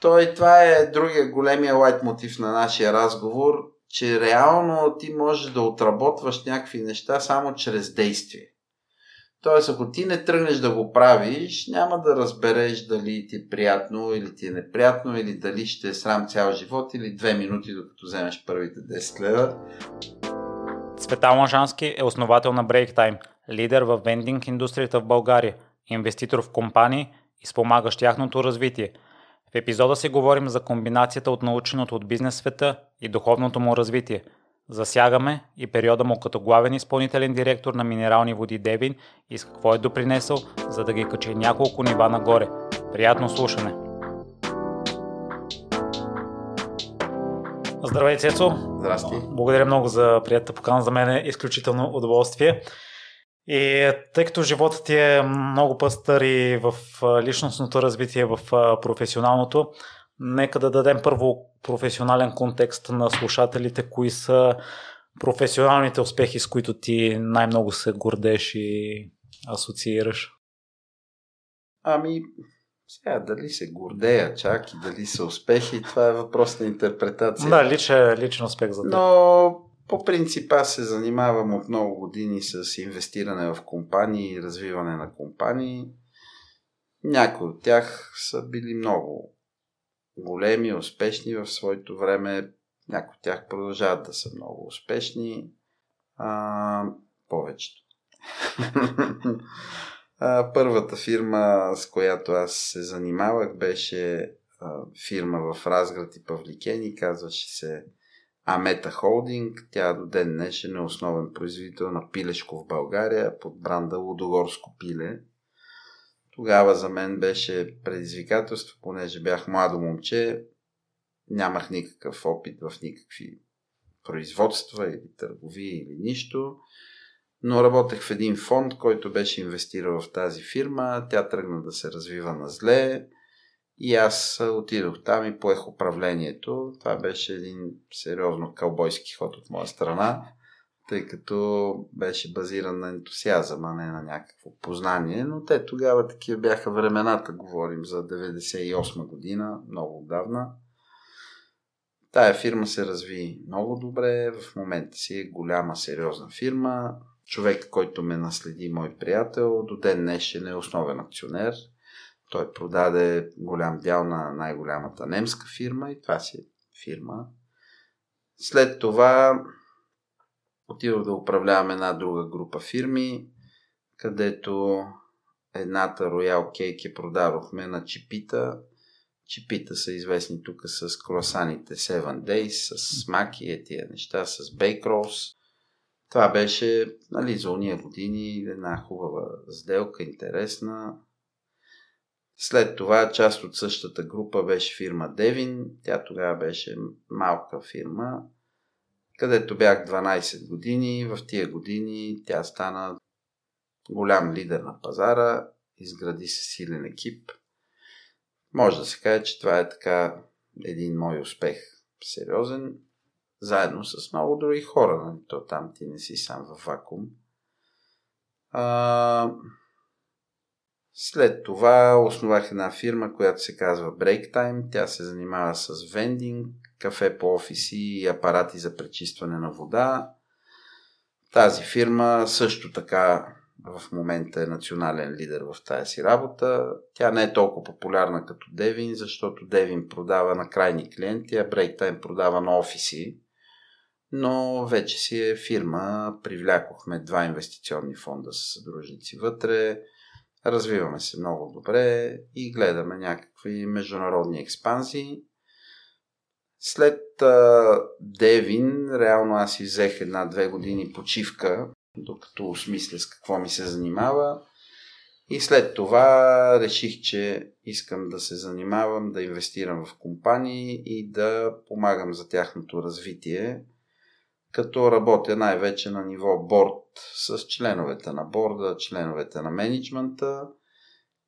той, това е другия големия лайт мотив на нашия разговор, че реално ти можеш да отработваш някакви неща само чрез действие. Тоест, ако ти не тръгнеш да го правиш, няма да разбереш дали ти е приятно или ти е неприятно, или дали ще е срам цял живот, или две минути, докато вземеш първите 10 лева. Цветал Лъжански е основател на BreakTime, лидер в вендинг индустрията в България, инвеститор в компании и спомагащ тяхното развитие. В епизода си говорим за комбинацията от наученото от бизнес света и духовното му развитие – Засягаме и периода му като главен изпълнителен директор на Минерални води Девин и с какво е допринесъл, за да ги качи няколко нива нагоре. Приятно слушане! Здравей, Цецо! Здрасти! Благодаря много за приятата покана. За мен е изключително удоволствие. И тъй като животът ти е много пъстър и в личностното развитие, в професионалното, Нека да дадем първо професионален контекст на слушателите, кои са професионалните успехи, с които ти най-много се гордеш и асоциираш. Ами, сега дали се гордея чак и дали са успехи, това е въпрос на интерпретация. Да, личен, личен успех за теб. Но по принцип аз се занимавам от много години с инвестиране в компании и развиване на компании. Някои от тях са били много големи, успешни в своето време. Някои от тях продължават да са много успешни. А, повечето. първата фирма, с която аз се занимавах, беше фирма в Разград и Павликени, казваше се Амета Холдинг. Тя до ден днешен е основен производител на пилешко в България под бранда Лудогорско пиле. Тогава за мен беше предизвикателство, понеже бях младо момче, нямах никакъв опит в никакви производства или търгови или нищо, но работех в един фонд, който беше инвестирал в тази фирма, тя тръгна да се развива на зле и аз отидох там и поех управлението. Това беше един сериозно кълбойски ход от моя страна тъй като беше базиран на ентусиазъм, а не на някакво познание. Но те тогава такива бяха времената, говорим за 98 година, много отдавна. Тая фирма се разви много добре, в момента си е голяма, сериозна фирма. Човек, който ме наследи, мой приятел, до ден днешен е основен акционер. Той продаде голям дял на най-голямата немска фирма и това си е фирма. След това отидох да управлявам една друга група фирми, където едната Royal Cake продадохме на чипита. Чипита са известни тук с круасаните Seven Days, с маки, е тия неща, с Bake Rolls. Това беше нали, за уния години една хубава сделка, интересна. След това част от същата група беше фирма Devin. Тя тогава беше малка фирма където бях 12 години. В тия години тя стана голям лидер на пазара, изгради се силен екип. Може да се каже, че това е така един мой успех сериозен, заедно с много други хора. Нали? То там ти не си сам в вакуум. А, след това основах една фирма, която се казва Breaktime. Тя се занимава с вендинг, кафе по офиси и апарати за пречистване на вода. Тази фирма също така в момента е национален лидер в тази си работа. Тя не е толкова популярна като Девин, защото Девин продава на крайни клиенти, а Breaktime продава на офиси. Но вече си е фирма, привлякохме два инвестиционни фонда с съдружници вътре, развиваме се много добре и гледаме някакви международни експанзии. След а, Девин, реално аз си взех една-две години почивка, докато осмисля с какво ми се занимава. И след това реших, че искам да се занимавам, да инвестирам в компании и да помагам за тяхното развитие, като работя най-вече на ниво борд с членовете на борда, членовете на менеджмента.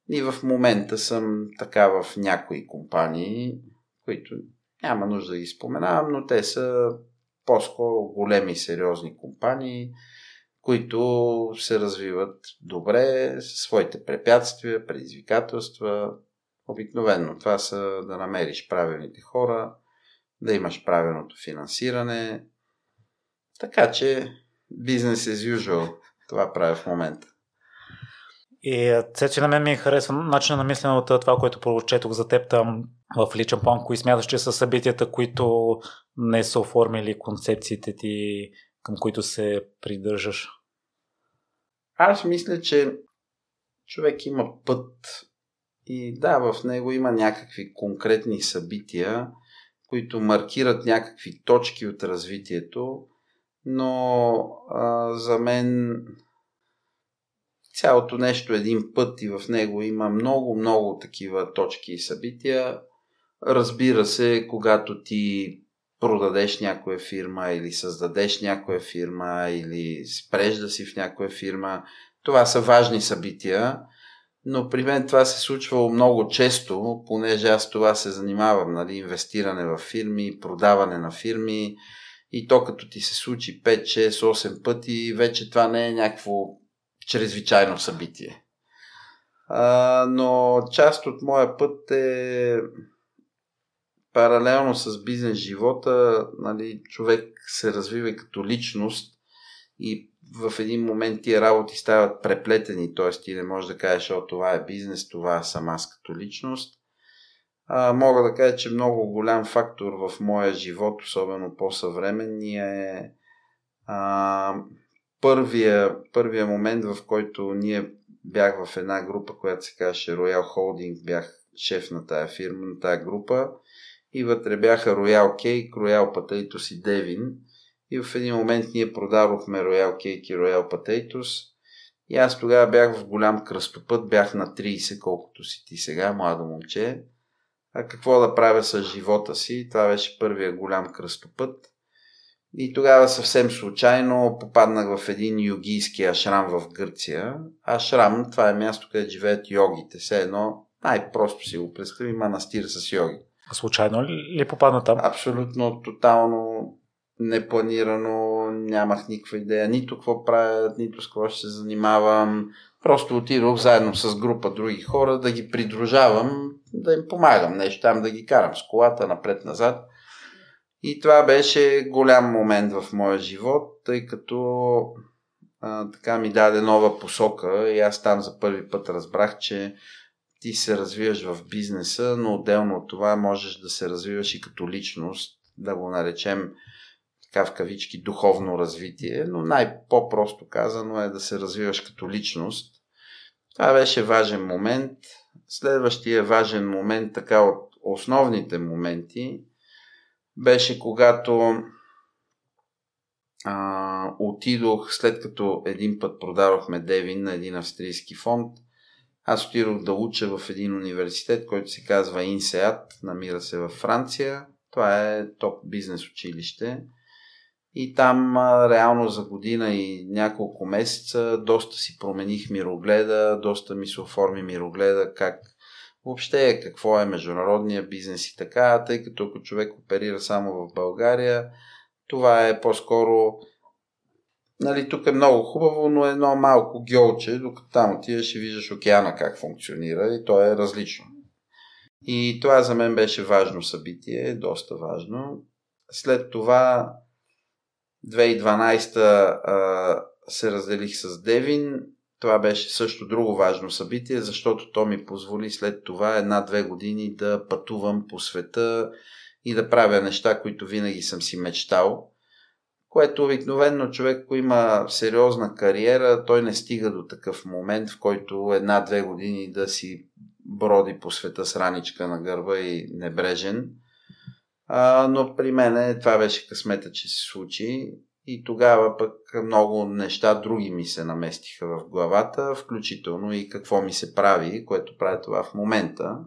И в момента съм така в някои компании, които няма нужда да ги споменавам, но те са по-скоро големи сериозни компании, които се развиват добре, със своите препятствия, предизвикателства. Обикновено това са да намериш правилните хора, да имаш правилното финансиране. Така че бизнес as usual. Това правя в момента. И се, че на мен ми харесва начинът на мислене от това, което прочетох за теб там в личен план, кои смяташ, че са събитията, които не са оформили концепциите ти, към които се придържаш? Аз мисля, че човек има път и да, в него има някакви конкретни събития, които маркират някакви точки от развитието, но а, за мен цялото нещо един път и в него има много, много такива точки и събития. Разбира се, когато ти продадеш някоя фирма или създадеш някоя фирма или спреш да си в някоя фирма, това са важни събития, но при мен това се случвало много често, понеже аз това се занимавам, нали, инвестиране в фирми, продаване на фирми и то като ти се случи 5, 6, 8 пъти, вече това не е някакво чрезвичайно събитие. А, но част от моя път е паралелно с бизнес живота, нали, човек се развива като личност и в един момент тия работи стават преплетени, т.е. ти не можеш да кажеш, о, това е бизнес, това съм аз като личност. А, мога да кажа, че много голям фактор в моя живот, особено по-съвременния е а, първия, първия момент, в който ние бях в една група, която се казваше Royal Holding, бях шеф на тая фирма, на тая група. И вътре бяха Royal Cake, Royal Potatoes и Devin. И в един момент ние продавахме Royal Cake и Royal Potatoes. И аз тогава бях в голям кръстопът, бях на 30, колкото си ти сега, младо момче. А какво да правя с живота си? Това беше първия голям кръстопът. И тогава съвсем случайно попаднах в един йогийски ашрам в Гърция. Ашрам, това е място, където живеят йогите. Все едно, най-просто си го представи, манастир с йоги. А случайно ли попадна там? Абсолютно, тотално непланирано, нямах никаква идея нито какво правят, нито с какво ще се занимавам. Просто отидох заедно с група други хора да ги придружавам, да им помагам нещо там, да ги карам с колата напред-назад. И това беше голям момент в моя живот, тъй като а, така ми даде нова посока и аз там за първи път разбрах, че ти се развиваш в бизнеса, но отделно от това можеш да се развиваш и като личност, да го наречем така в кавички духовно развитие, но най-по-просто казано е да се развиваш като личност. Това беше важен момент. Следващия важен момент, така от основните моменти, беше когато а, отидох, след като един път продавахме Девин на един австрийски фонд, аз отидох да уча в един университет, който се казва Инсеат, намира се във Франция. Това е топ бизнес училище. И там реално за година и няколко месеца доста си промених мирогледа, доста ми се оформи мирогледа как въобще какво е международния бизнес и така, тъй като ако човек оперира само в България, това е по-скоро Нали, тук е много хубаво, но едно малко гьолче, докато там отидеш и виждаш океана как функционира и то е различно. И това за мен беше важно събитие, доста важно. След това 2012 а, се разделих с Девин. Това беше също друго важно събитие, защото то ми позволи след това една-две години да пътувам по света и да правя неща, които винаги съм си мечтал. Което обикновено човек, ако има сериозна кариера, той не стига до такъв момент, в който една-две години да си броди по света с раничка на гърба и небрежен. А, но при мен това беше късмета, че се случи. И тогава пък много неща други ми се наместиха в главата, включително и какво ми се прави, което прави това в момента.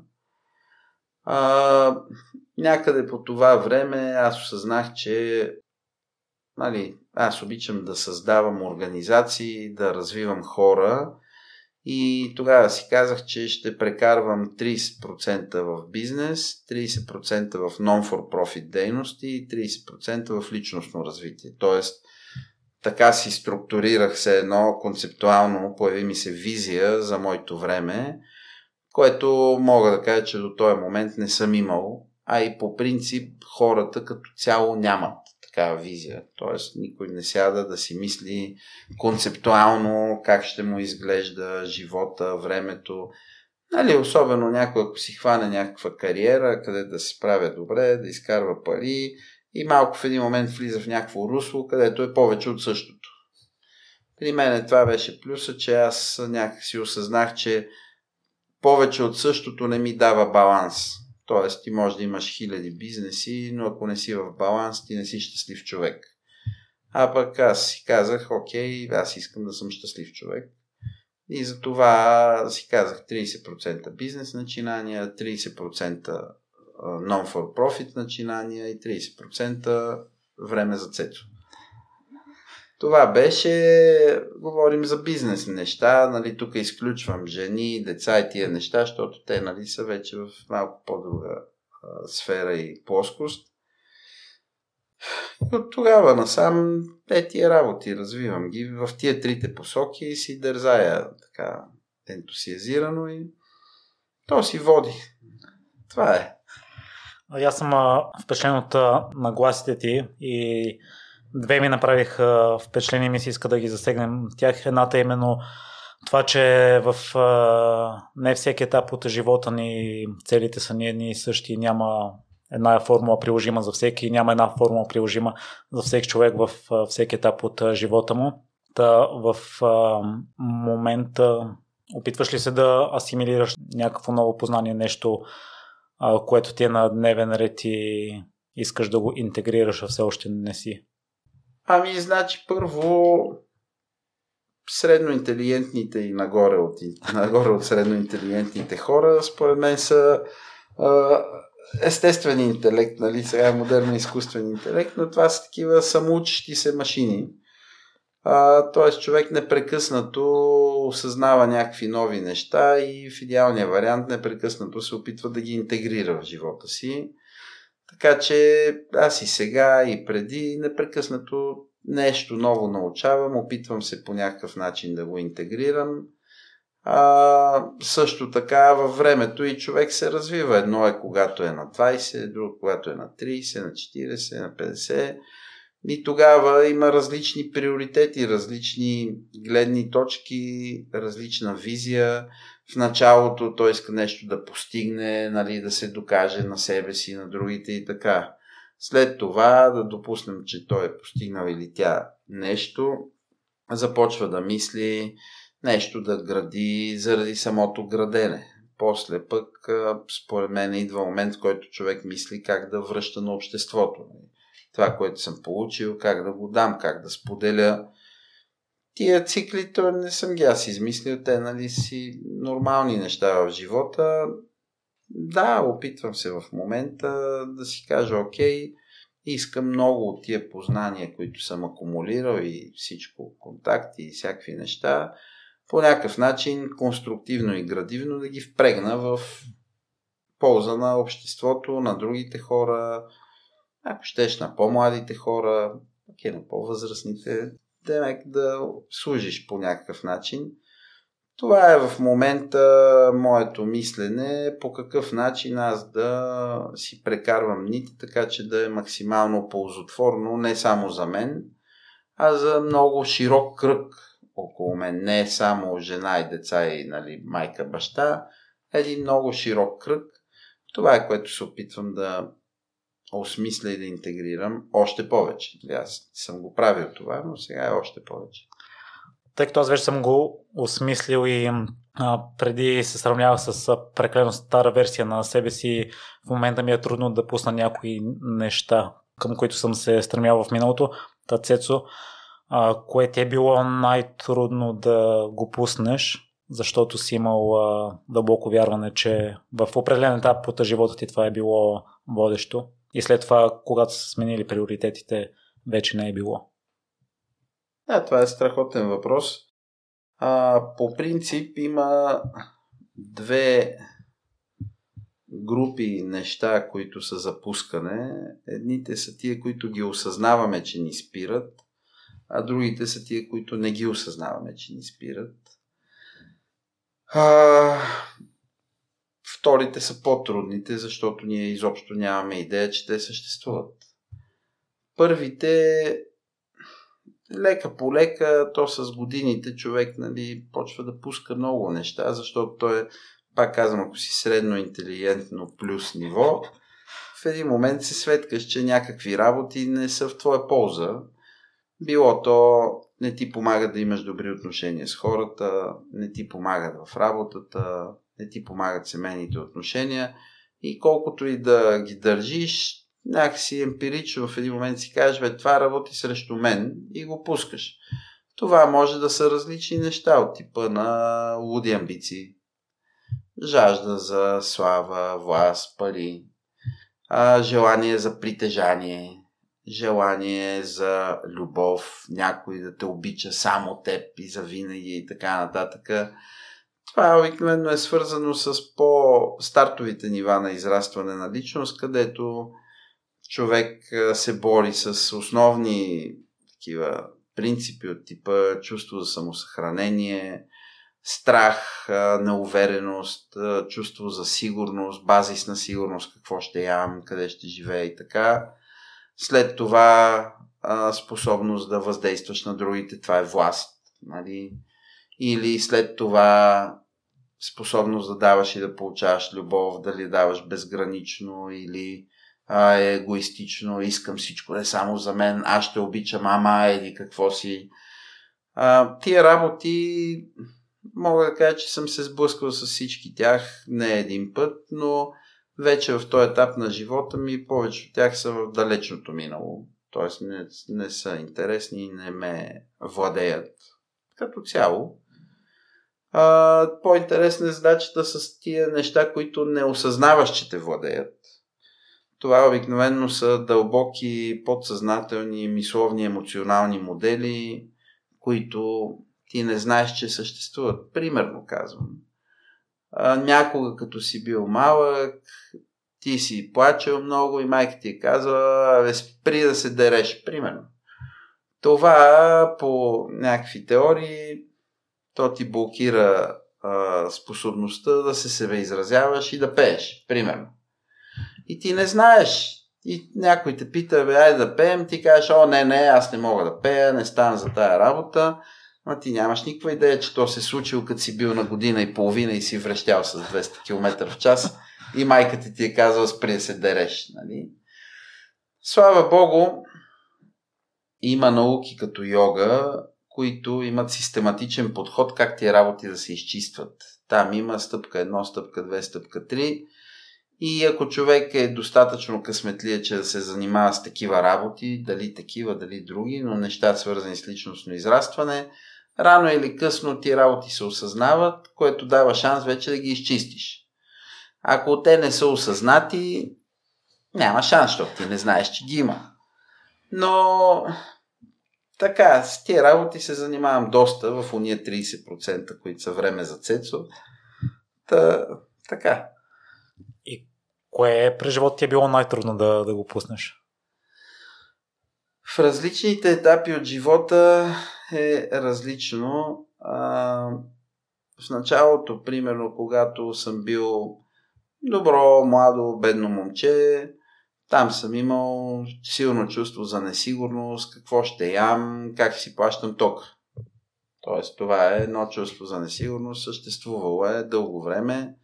А, някъде по това време аз осъзнах, че нали, аз обичам да създавам организации, да развивам хора и тогава си казах, че ще прекарвам 30% в бизнес, 30% в non-for-profit дейности и 30% в личностно развитие. Тоест, така си структурирах се едно концептуално, появи ми се визия за моето време, което мога да кажа, че до този момент не съм имал, а и по принцип хората като цяло нямат такава визия. Тоест никой не сяда да си мисли концептуално как ще му изглежда живота, времето. Нали, особено някой, ако си хване някаква кариера, къде да се справя добре, да изкарва пари и малко в един момент влиза в някакво русло, където е повече от същото. При мен това беше плюса, че аз някакси осъзнах, че повече от същото не ми дава баланс. Тоест, ти можеш да имаш хиляди бизнеси, но ако не си в баланс, ти не си щастлив човек. А пък аз си казах, окей, аз искам да съм щастлив човек. И за това си казах 30% бизнес начинания, 30% non-for profit начинания и 30% време за цето. Това беше, говорим за бизнес неща, нали, тук изключвам жени, деца и тия неща, защото те нали, са вече в малко по-друга а, сфера и плоскост. И от тогава насам е тия работи, развивам ги в тия трите посоки и си дързая така ентусиазирано и то си води. Това е. Аз съм впечатлен от нагласите ти и Две ми направих впечатление, ми се иска да ги засегнем. Тях едната е именно това, че в не всеки етап от живота ни целите са ни едни и същи. Няма една формула приложима за всеки, няма една формула приложима за всеки човек в всеки етап от живота му. Та в момента опитваш ли се да асимилираш някакво ново познание, нещо, което ти е на дневен ред и искаш да го интегрираш, а все още не си? Ами, значи, първо средно интелигентните и нагоре от, нагоре от средно интелигентните хора, според мен са а, естествен интелект, нали? Сега е модерно изкуствен интелект, но това са такива самоучещи се машини. т.е. човек непрекъснато осъзнава някакви нови неща и в идеалния вариант непрекъснато се опитва да ги интегрира в живота си. Така че аз и сега, и преди непрекъснато нещо ново научавам, опитвам се по някакъв начин да го интегрирам. А, също така във времето и човек се развива. Едно е когато е на 20, друго когато е на 30, на 40, на 50. И тогава има различни приоритети, различни гледни точки, различна визия в началото той иска нещо да постигне, нали, да се докаже на себе си, на другите и така. След това да допуснем, че той е постигнал или тя нещо, започва да мисли нещо да гради заради самото градене. После пък, според мен, идва момент, в който човек мисли как да връща на обществото. Това, което съм получил, как да го дам, как да споделя тия цикли, то не съм ги аз измислил, те нали си нормални неща в живота. Да, опитвам се в момента да си кажа, окей, искам много от тия познания, които съм акумулирал и всичко, контакти и всякакви неща, по някакъв начин конструктивно и градивно да ги впрегна в полза на обществото, на другите хора, ако щеш на по-младите хора, окей, на по-възрастните, демек да служиш по някакъв начин. Това е в момента моето мислене, по какъв начин аз да си прекарвам нити, така че да е максимално ползотворно не само за мен, а за много широк кръг около мен. Не само жена и деца и нали, майка, баща, един много широк кръг. Това е което се опитвам да осмисля и да интегрирам още повече. Аз съм го правил това, но сега е още повече. Тъй като аз вече съм го осмислил и а, преди се сравнявах с преклено стара версия на себе си, в момента ми е трудно да пусна някои неща, към които съм се стремял в миналото. Та Цецо, а, кое ти е било най-трудно да го пуснеш, защото си имал а, дълбоко вярване, че в определен етап от живота ти това е било водещо? И след това, когато са сменили приоритетите, вече не е било? Да, това е страхотен въпрос. А, по принцип има две групи неща, които са запускане. Едните са тия, които ги осъзнаваме, че ни спират, а другите са тия, които не ги осъзнаваме, че ни спират. А, Вторите са по-трудните, защото ние изобщо нямаме идея, че те съществуват. Първите лека по лека, то с годините човек нали, почва да пуска много неща, защото той е, пак казвам, ако си средно интелигентно плюс ниво, в един момент се светкаш, че някакви работи не са в твоя полза. Било то не ти помага да имаш добри отношения с хората, не ти помагат в работата, не ти помагат семейните отношения и колкото и да ги държиш, някакси емпирично в един момент си кажеш, бе, това работи срещу мен и го пускаш. Това може да са различни неща от типа на луди амбиции. Жажда за слава, власт, пари, желание за притежание, желание за любов, някой да те обича само теб и за винаги и така нататък. Това обикновено е свързано с по-стартовите нива на израстване на личност, където човек се бори с основни такива принципи от типа чувство за самосъхранение, страх, неувереност, чувство за сигурност, базис на сигурност, какво ще ям, къде ще живея и така. След това способност да въздействаш на другите, това е власт. Нали? Или след това способност да даваш и да получаваш любов, дали даваш безгранично или а, егоистично, искам всичко да е само за мен, аз ще обичам мама или какво си. А, тия работи мога да кажа, че съм се сблъскал с всички тях не един път, но вече в този етап на живота ми повече от тях са в далечното минало. Тоест не, не са интересни и не ме владеят като цяло. А, по-интересна е задачата с тия неща, които не осъзнаваш, че те владеят. Това обикновено са дълбоки, подсъзнателни, мисловни, емоционални модели, които ти не знаеш, че съществуват. Примерно казвам. Някога като си бил малък, ти си плачел много и майка ти е казва, спри да се дереш. Примерно. Това по някакви теории, то ти блокира а, способността да се себе изразяваш и да пееш. Примерно. И ти не знаеш. И някой те пита, бе, айде да пеем, ти кажеш, о, не, не, аз не мога да пея, не стана за тая работа. Ама ти нямаш никаква идея, че то се е случило, като си бил на година и половина и си връщал с 200 км в час и майката ти е казала спри да се дереш. Нали? Слава Богу, има науки като йога, които имат систематичен подход как тия работи да се изчистват. Там има стъпка 1, стъпка 2, стъпка 3 и ако човек е достатъчно късметлия, че да се занимава с такива работи, дали такива, дали други, но неща свързани с личностно израстване, рано или късно ти работи се осъзнават, което дава шанс вече да ги изчистиш. Ако те не са осъзнати, няма шанс, защото ти не знаеш, че ги има. Но така, с тия работи се занимавам доста в уния 30%, които са време за Цецо. Та, така. И кое през живота ти е било най-трудно да, да го пуснеш? В различните етапи от живота е различно. В началото, примерно, когато съм бил добро, младо, бедно момче, там съм имал силно чувство за несигурност, какво ще ям, как си плащам ток. Тоест, това е едно чувство за несигурност, съществувало е дълго време.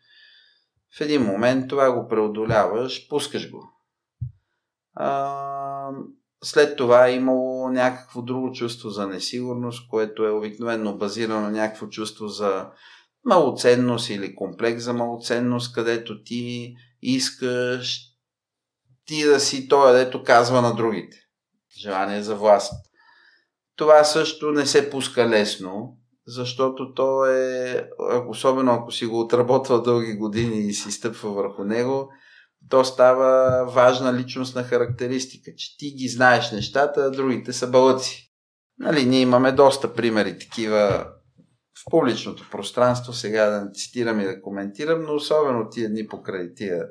В един момент това го преодоляваш, пускаш го. А, след това е имало някакво друго чувство за несигурност, което е обикновено базирано на някакво чувство за малоценност или комплекс за малоценност, където ти искаш ти да си той, дето казва на другите. Желание за власт. Това също не се пуска лесно, защото то е, особено ако си го отработва дълги години и си стъпва върху него, то става важна личностна характеристика, че ти ги знаеш нещата, а другите са бълъци. Нали, ние имаме доста примери такива в публичното пространство, сега да не цитирам и да коментирам, но особено тия дни покрай тия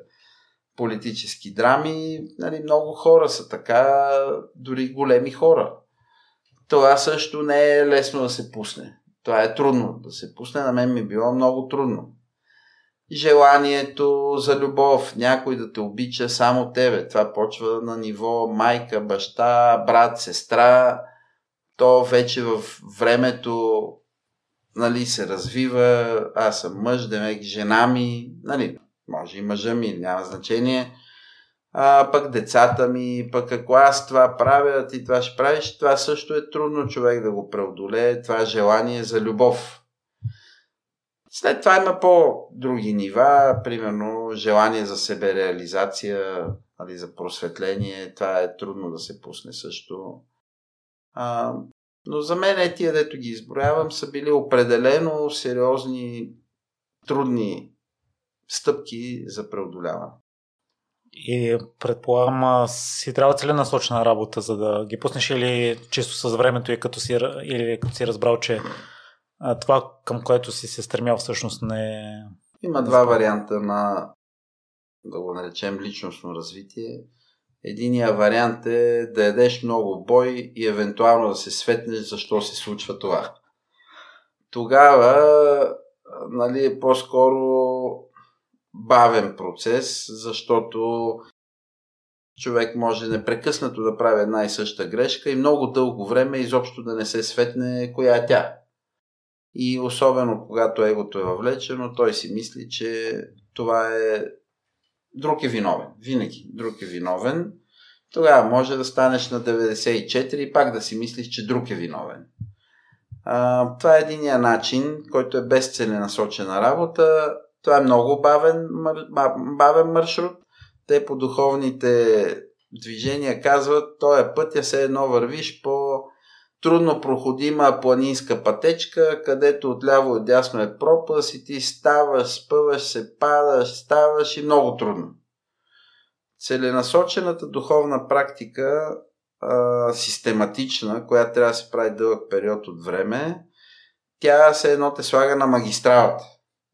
политически драми, нали, много хора са така, дори големи хора. Това също не е лесно да се пусне. Това е трудно да се пусне. На мен ми било много трудно. Желанието за любов, някой да те обича само тебе. Това почва на ниво майка, баща, брат, сестра. То вече в времето нали, се развива, аз съм мъж, демек жена ми, нали, може и мъжа ми, няма значение. А, пък децата ми, пък ако аз това правя, ти това ще правиш, това също е трудно човек да го преодолее, това желание за любов. След това има по-други нива, примерно желание за себереализация, нали, за просветление, това е трудно да се пусне също. А, но за мен е тия, дето ги изброявам, са били определено сериозни, трудни стъпки за преодоляване. И предполагам, си трябва целенасочена работа, за да ги пуснеш или чисто с времето и като си, или като си разбрал, че това към което си се стремял всъщност не е... Има два варианта на, да го наречем, личностно развитие. Единия вариант е да ядеш много бой и евентуално да се светнеш защо се случва това. Тогава нали, е по-скоро бавен процес, защото човек може непрекъснато да прави една и съща грешка и много дълго време изобщо да не се светне коя е тя. И особено когато егото е въвлечено, той си мисли, че това е друг е виновен. Винаги друг е виновен. Тогава може да станеш на 94 и пак да си мислиш, че друг е виновен. А, това е единия начин, който е без целенасочена работа. Това е много бавен, бавен маршрут. Те по духовните движения казват, този път я се едно вървиш по трудно проходима планинска пътечка, където отляво и дясно е пропаст и ти ставаш, спъваш се, падаш, ставаш и много трудно. Целенасочената духовна практика, а, систематична, която трябва да се прави дълъг период от време, тя се едно те слага на магистралата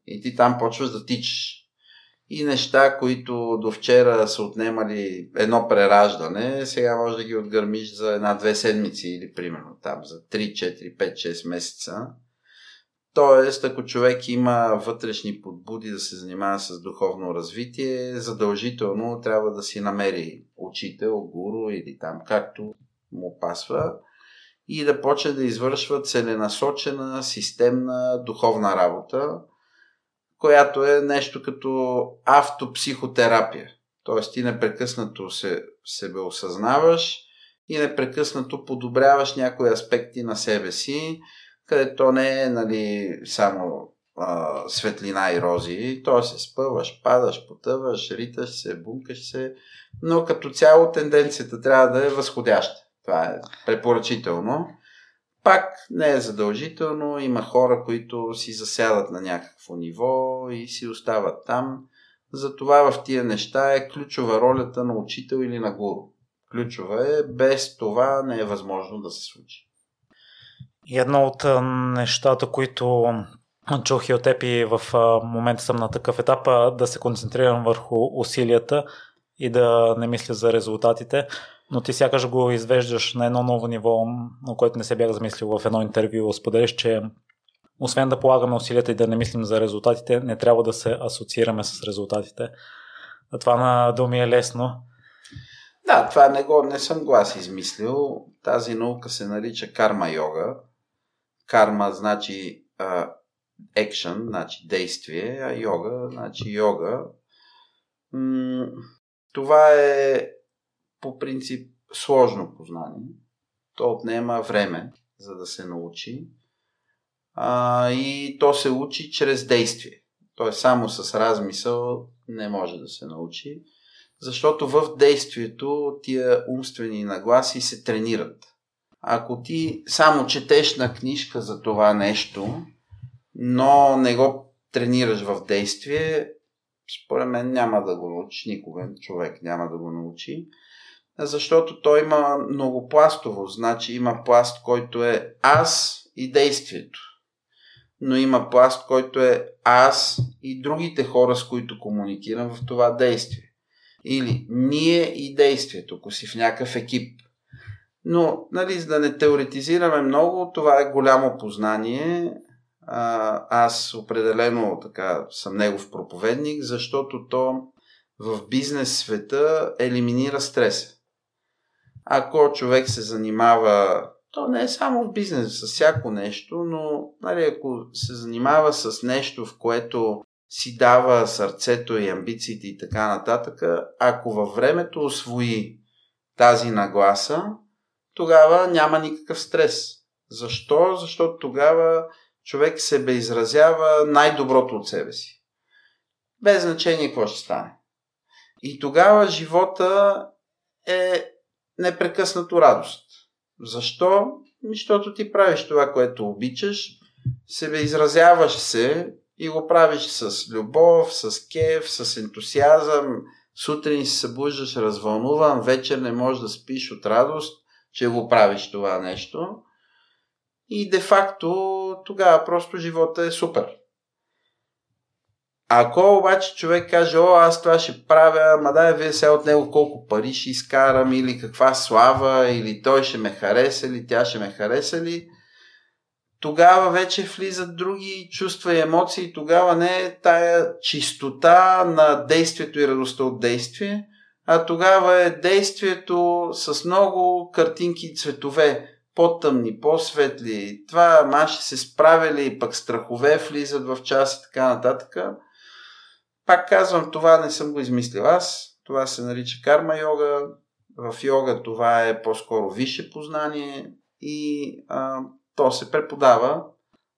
и ти там почваш да тичаш. И неща, които до вчера са отнемали едно прераждане, сега може да ги отгърмиш за една-две седмици или примерно там за 3, 4, 5, 6 месеца. Тоест, ако човек има вътрешни подбуди да се занимава с духовно развитие, задължително трябва да си намери учител, гуру или там както му пасва и да почне да извършва целенасочена, системна духовна работа, която е нещо като автопсихотерапия. Тоест ти непрекъснато се, себе осъзнаваш и непрекъснато подобряваш някои аспекти на себе си, където то не е нали, само а, светлина и рози, то се спъваш, падаш, потъваш, риташ се, бункаш се, но като цяло тенденцията трябва да е възходяща. Това е препоръчително. Пак не е задължително, има хора, които си засядат на някакво ниво и си остават там. Затова в тия неща е ключова ролята на учител или на гуру. Ключова е, без това не е възможно да се случи. И едно от нещата, които чух и от теб и в момента съм на такъв етап, да се концентрирам върху усилията и да не мисля за резултатите но ти сякаш го извеждаш на едно ново ниво, на което не се бях замислил в едно интервю. Споделиш, че освен да полагаме усилията и да не мислим за резултатите, не трябва да се асоциираме с резултатите. А това на думи е лесно. Да, това не, го, не съм го аз измислил. Тази наука се нарича карма йога. Карма значи екшен, значи действие, а йога значи йога. М- това е по принцип сложно познание. То отнема време, за да се научи. А, и то се учи чрез действие. Тоест само с размисъл не може да се научи, защото в действието тия умствени нагласи се тренират. Ако ти само четеш на книжка за това нещо, но не го тренираш в действие, според мен няма да го научи никога. Човек няма да го научи защото той има многопластово. Значи има пласт, който е аз и действието. Но има пласт, който е аз и другите хора, с които комуникирам в това действие. Или ние и действието, ако си в някакъв екип. Но, нали, за да не теоретизираме много, това е голямо познание. а, аз определено така съм негов проповедник, защото то в бизнес света елиминира стреса. Ако човек се занимава, то не е само в бизнес, с всяко нещо, но нали, ако се занимава с нещо, в което си дава сърцето и амбициите и така нататък, ако във времето освои тази нагласа, тогава няма никакъв стрес. Защо? Защото тогава човек себе изразява най-доброто от себе си. Без значение какво ще стане. И тогава живота е непрекъснато радост. Защо? Защото ти правиш това, което обичаш, себе изразяваш се и го правиш с любов, с кеф, с ентусиазъм. Сутрин се събуждаш развълнуван, вечер не можеш да спиш от радост, че го правиш това нещо. И де-факто тогава просто живота е супер. Ако обаче човек каже, о, аз това ще правя, ма дай вие сега от него колко пари ще изкарам, или каква слава, или той ще ме хареса, или тя ще ме хареса ли, тогава вече влизат други чувства и емоции, тогава не е тая чистота на действието и радостта от действие, а тогава е действието с много картинки и цветове, по-тъмни, по-светли, това маши се справили, пък страхове влизат в час и така нататък. Пак казвам, това не съм го измислил аз, това се нарича карма йога, в йога това е по-скоро висше познание и а, то се преподава,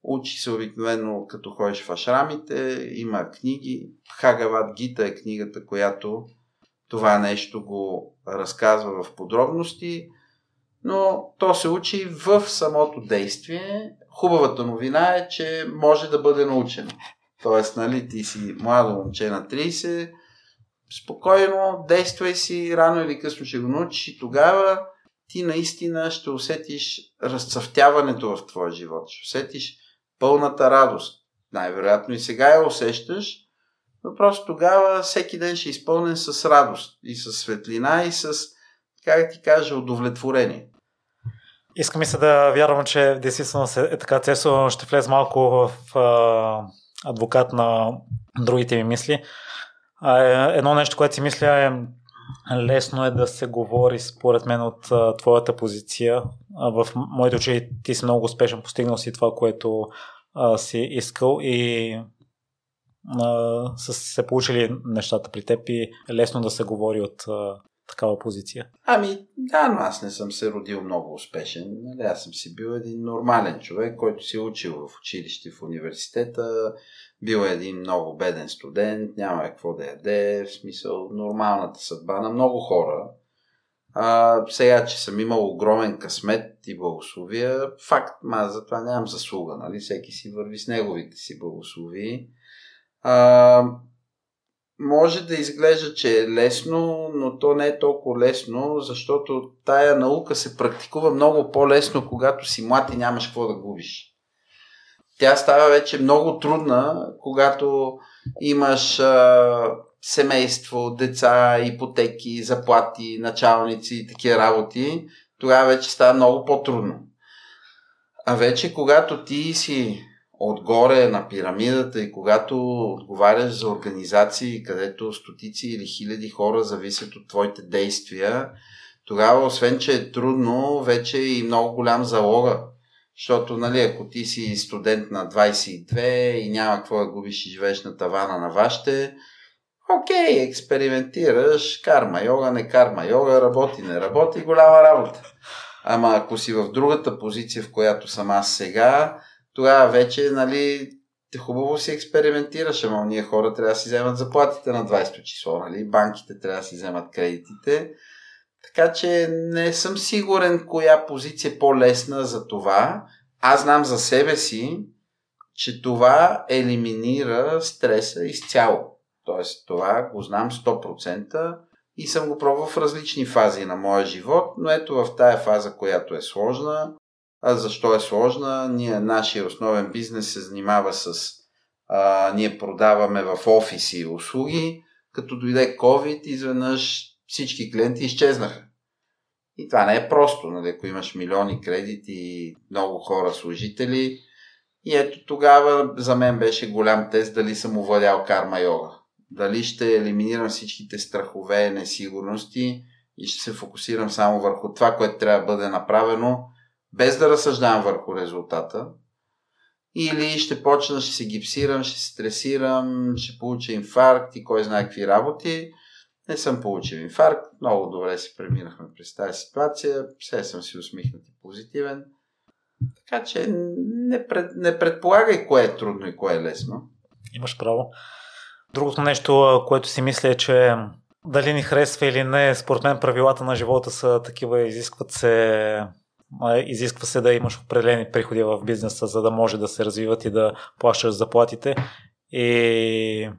учи се обикновено като ходиш в ашрамите, има книги. Хагават Гита е книгата, която това нещо го разказва в подробности, но то се учи в самото действие. Хубавата новина е, че може да бъде научено. Тоест, нали, ти си младо момче на 30, спокойно действай си, рано или късно ще го научиш и тогава ти наистина ще усетиш разцъфтяването в твоя живот. Ще усетиш пълната радост. Най-вероятно и сега я усещаш, но просто тогава всеки ден ще е изпълнен с радост и с светлина и с, как ти кажа, удовлетворение. Искам и се да вярвам, че действително е така. Цесо ще влез малко в адвокат на другите ми мисли. Е, едно нещо, което си мисля е лесно е да се говори според мен от твоята позиция. В моите очи ти си много успешен, постигнал си това, което си искал и а, са се получили нещата при теб и е лесно да се говори от а, такава позиция. Ами, да, но аз не съм се родил много успешен. Нали, аз съм си бил един нормален човек, който си е учил в училище, в университета, бил е един много беден студент, няма какво да яде, в смисъл нормалната съдба на много хора. А, сега, че съм имал огромен късмет и благословия, факт, ма за това нямам заслуга, нали? Всеки си върви с неговите си благословии. А, може да изглежда, че е лесно, но то не е толкова лесно, защото тая наука се практикува много по-лесно, когато си млад и нямаш какво да губиш. Тя става вече много трудна, когато имаш а, семейство, деца, ипотеки, заплати, началници и такива работи. Тогава вече става много по-трудно. А вече когато ти си отгоре на пирамидата и когато отговаряш за организации, където стотици или хиляди хора зависят от твоите действия, тогава, освен че е трудно, вече е и много голям залога. Защото, нали, ако ти си студент на 22 и няма какво да губиш и живееш на тавана на вашите, окей, експериментираш, карма йога, не карма йога, работи, не работи, голяма работа. Ама ако си в другата позиция, в която съм аз сега, тогава вече, нали, хубаво си експериментираш, ама ние хора трябва да си вземат заплатите на 20 число, нали? Банките трябва да си вземат кредитите. Така че не съм сигурен коя позиция е по-лесна за това. Аз знам за себе си, че това елиминира стреса изцяло. Тоест, това го знам 100% и съм го пробвал в различни фази на моя живот, но ето в тая фаза, която е сложна, а защо е сложна? Ние, нашия основен бизнес се занимава с... А, ние продаваме в офиси услуги. Като дойде COVID, изведнъж всички клиенти изчезнаха. И това не е просто, нали? ако имаш милиони кредити много хора служители, И ето тогава за мен беше голям тест дали съм овладял карма йога. Дали ще елиминирам всичките страхове, несигурности и ще се фокусирам само върху това, което трябва да бъде направено, без да разсъждавам върху резултата. Или ще почна, ще се гипсирам, ще се стресирам, ще получа инфаркт и кой знае какви работи. Не съм получил инфаркт, много добре си преминахме през тази ситуация, все съм си усмихнат и позитивен. Така че не, пред, не предполагай кое е трудно и кое е лесно. Имаш право. Другото нещо, което си мисля е, че дали ни харесва или не, според мен правилата на живота са такива, изискват се изисква се да имаш определени приходи в бизнеса, за да може да се развиват и да плащаш заплатите. И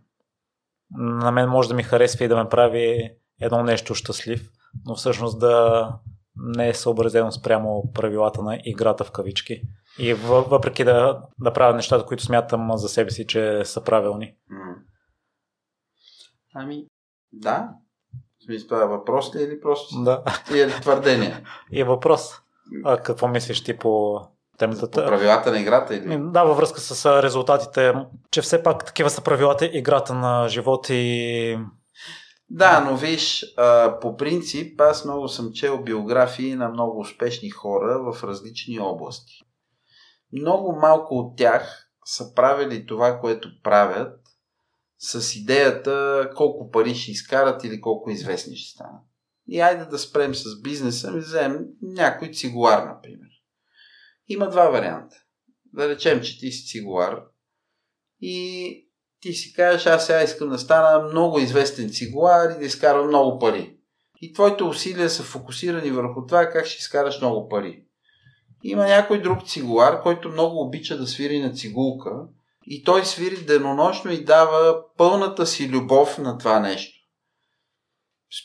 на мен може да ми харесва и да ме прави едно нещо щастлив, но всъщност да не е съобразено спрямо правилата на играта в кавички. И въпреки да, да правя нещата, които смятам за себе си, че са правилни. Ами, да. В смисъл, това е въпрос ли или просто да. ти е твърдение? И е въпрос. А какво мислиш ти по темата? По правилата на играта или? Да, във връзка с резултатите, че все пак такива са правилата играта на живота и да, но виж, по принцип аз много съм чел биографии на много успешни хора в различни области. Много малко от тях са правили това, което правят с идеята колко пари ще изкарат или колко известни ще станат. И айде да спрем с бизнеса и вземем някой цигуар, например. Има два варианта. Да речем, че ти си цигуар и ти си кажеш, аз сега искам да стана много известен цигуар и да изкарам много пари. И твоите усилия са фокусирани върху това как ще изкараш много пари. Има някой друг цигуар, който много обича да свири на цигулка и той свири денонощно и дава пълната си любов на това нещо.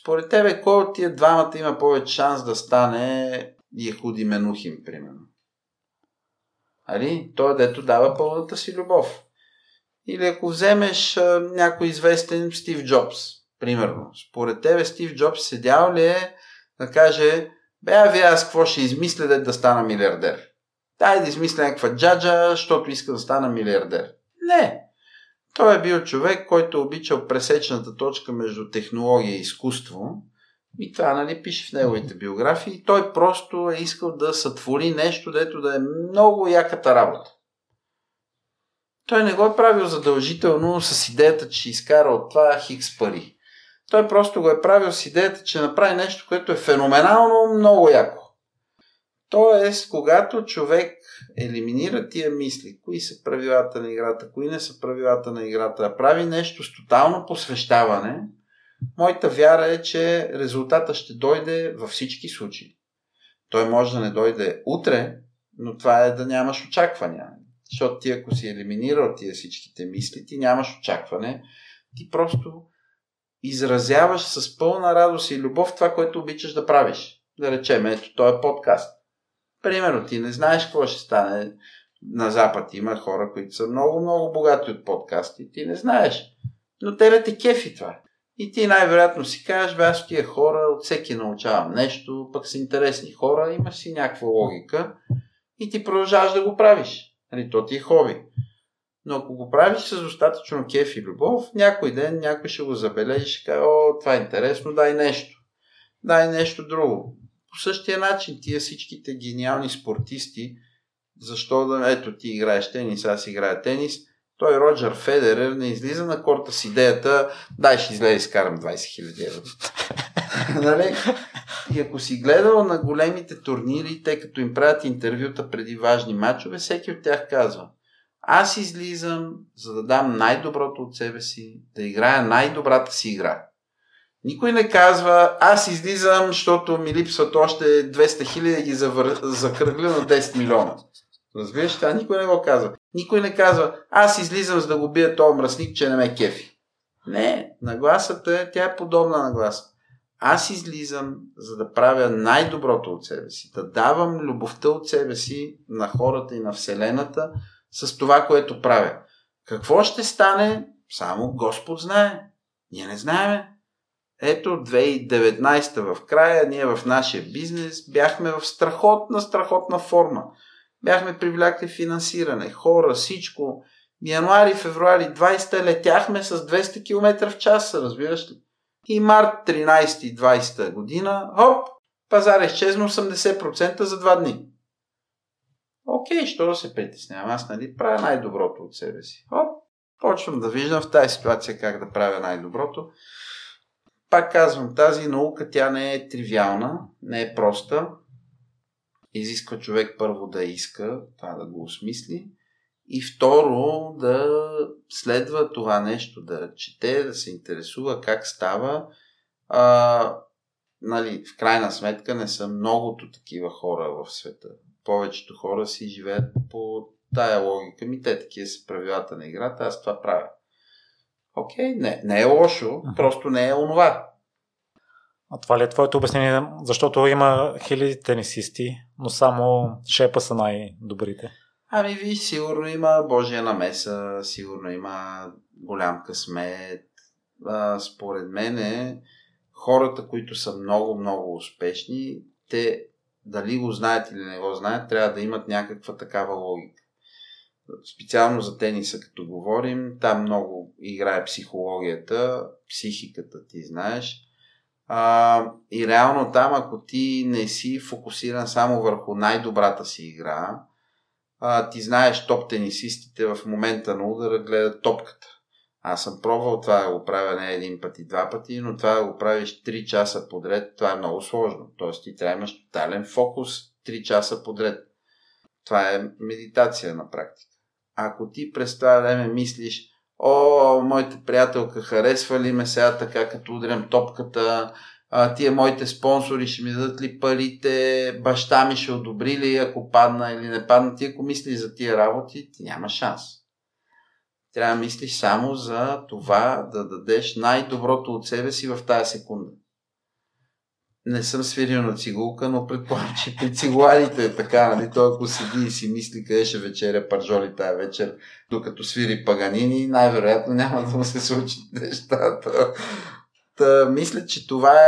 Според тебе, кой от тия двамата има повече шанс да стане Ехуди Менухим, примерно? Али? Той, дето дава пълната си любов. Или ако вземеш а, някой известен Стив Джобс, примерно. Според тебе Стив Джобс седял ли е да каже, бе, а вие аз какво ще измисля да стана милиардер? Дай да измисля някаква джаджа, защото иска да стана милиардер. Не. Той е бил човек, който е обичал пресечната точка между технология и изкуство. И това нали, пише в неговите биографии. Той просто е искал да сътвори нещо, дето да е много яката работа. Той не го е правил задължително с идеята, че изкара от това хикс пари. Той просто го е правил с идеята, че направи нещо, което е феноменално много яко. Тоест, когато човек елиминира тия мисли, кои са правилата на играта, кои не са правилата на играта, а прави нещо с тотално посвещаване, моята вяра е, че резултата ще дойде във всички случаи. Той може да не дойде утре, но това е да нямаш очаквания. Защото ти ако си елиминирал тия всичките мисли, ти нямаш очакване, ти просто изразяваш с пълна радост и любов това, което обичаш да правиш. Да речем, ето, този е подкаст. Примерно, ти не знаеш какво ще стане на Запад. Има хора, които са много, много богати от подкасти. Ти не знаеш. Но тебе те кефи това. И ти най-вероятно си кажеш, бе, аз тия хора от всеки научавам нещо, пък са интересни хора, имаш си някаква логика и ти продължаваш да го правиш. Нали, то ти е хоби. Но ако го правиш с достатъчно кеф и любов, някой ден някой ще го забележи ще каже, о, това е интересно, дай нещо. Дай нещо друго. По същия начин, тия всичките гениални спортисти, защо да, ето ти играеш тенис, аз играя тенис, той Роджер Федерер не излиза на корта с идеята, дай ще излезе и скарам 20 000 евро. нали? И ако си гледал на големите турнири, тъй като им правят интервюта преди важни матчове, всеки от тях казва, аз излизам, за да дам най-доброто от себе си, да играя най-добрата си игра. Никой не казва, аз излизам, защото ми липсват още 200 хиляди да ги завър... закръгля на 10 милиона. Разбираш, това никой не го казва. Никой не казва, аз излизам за да го бия този мръсник, че не ме кефи. Не, нагласата е, тя е подобна нагласа. Аз излизам, за да правя най-доброто от себе си, да давам любовта от себе си на хората и на Вселената с това, което правя. Какво ще стане, само Господ знае. Ние не знаеме. Ето 2019 в края, ние в нашия бизнес бяхме в страхотна, страхотна форма. Бяхме привлякли финансиране, хора, всичко. Януари, февруари 20 летяхме с 200 км в час, разбираш ли? И март 13-20 година, хоп, пазар изчезна 80% за два дни. Окей, що да се притеснявам? Аз нали правя най-доброто от себе си. Хоп, почвам да виждам в тази ситуация как да правя най-доброто. Пак казвам, тази наука тя не е тривиална, не е проста. Изисква човек първо да иска това да го осмисли и второ да следва това нещо, да чете, да се интересува как става. А, нали, в крайна сметка не са многото такива хора в света. Повечето хора си живеят по тая логика. Ми те такива са правилата на играта, аз това правя. Окей, не, не е лошо, просто не е онова. А това ли е твоето обяснение? Защото има хиляди тенисисти, но само шепа са най-добрите. Ами ви, сигурно има Божия намеса, сигурно има голям късмет. А, според мен е, хората, които са много, много успешни, те дали го знаят или не го знаят, трябва да имат някаква такава логика. Специално за тениса, като говорим, там много играе психологията, психиката, ти знаеш. А, и реално там, ако ти не си фокусиран само върху най-добрата си игра, а, ти знаеш топ тенисистите в момента на удара гледат топката. Аз съм пробвал това да го правя не един път и два пъти, но това да го правиш 3 часа подред, това е много сложно. Тоест ти трябва да имаш тотален фокус 3 часа подред. Това е медитация на практика. Ако ти през това време мислиш, о, моята приятелка харесва ли ме сега така, като удрям топката, а, тия моите спонсори ще ми дадат ли парите, баща ми ще одобри ли, ако падна или не падна. Ти ако мислиш за тия работи, ти няма шанс. Трябва да мислиш само за това да дадеш най-доброто от себе си в тази секунда. Не съм свирил на цигулка, но предполагам, че при цигуланите е така, нали? Той ако седи и си мисли къде ще вечеря паржоли тая вечер, докато свири паганини, най-вероятно няма да му се случи нещата. Та, мисля, че това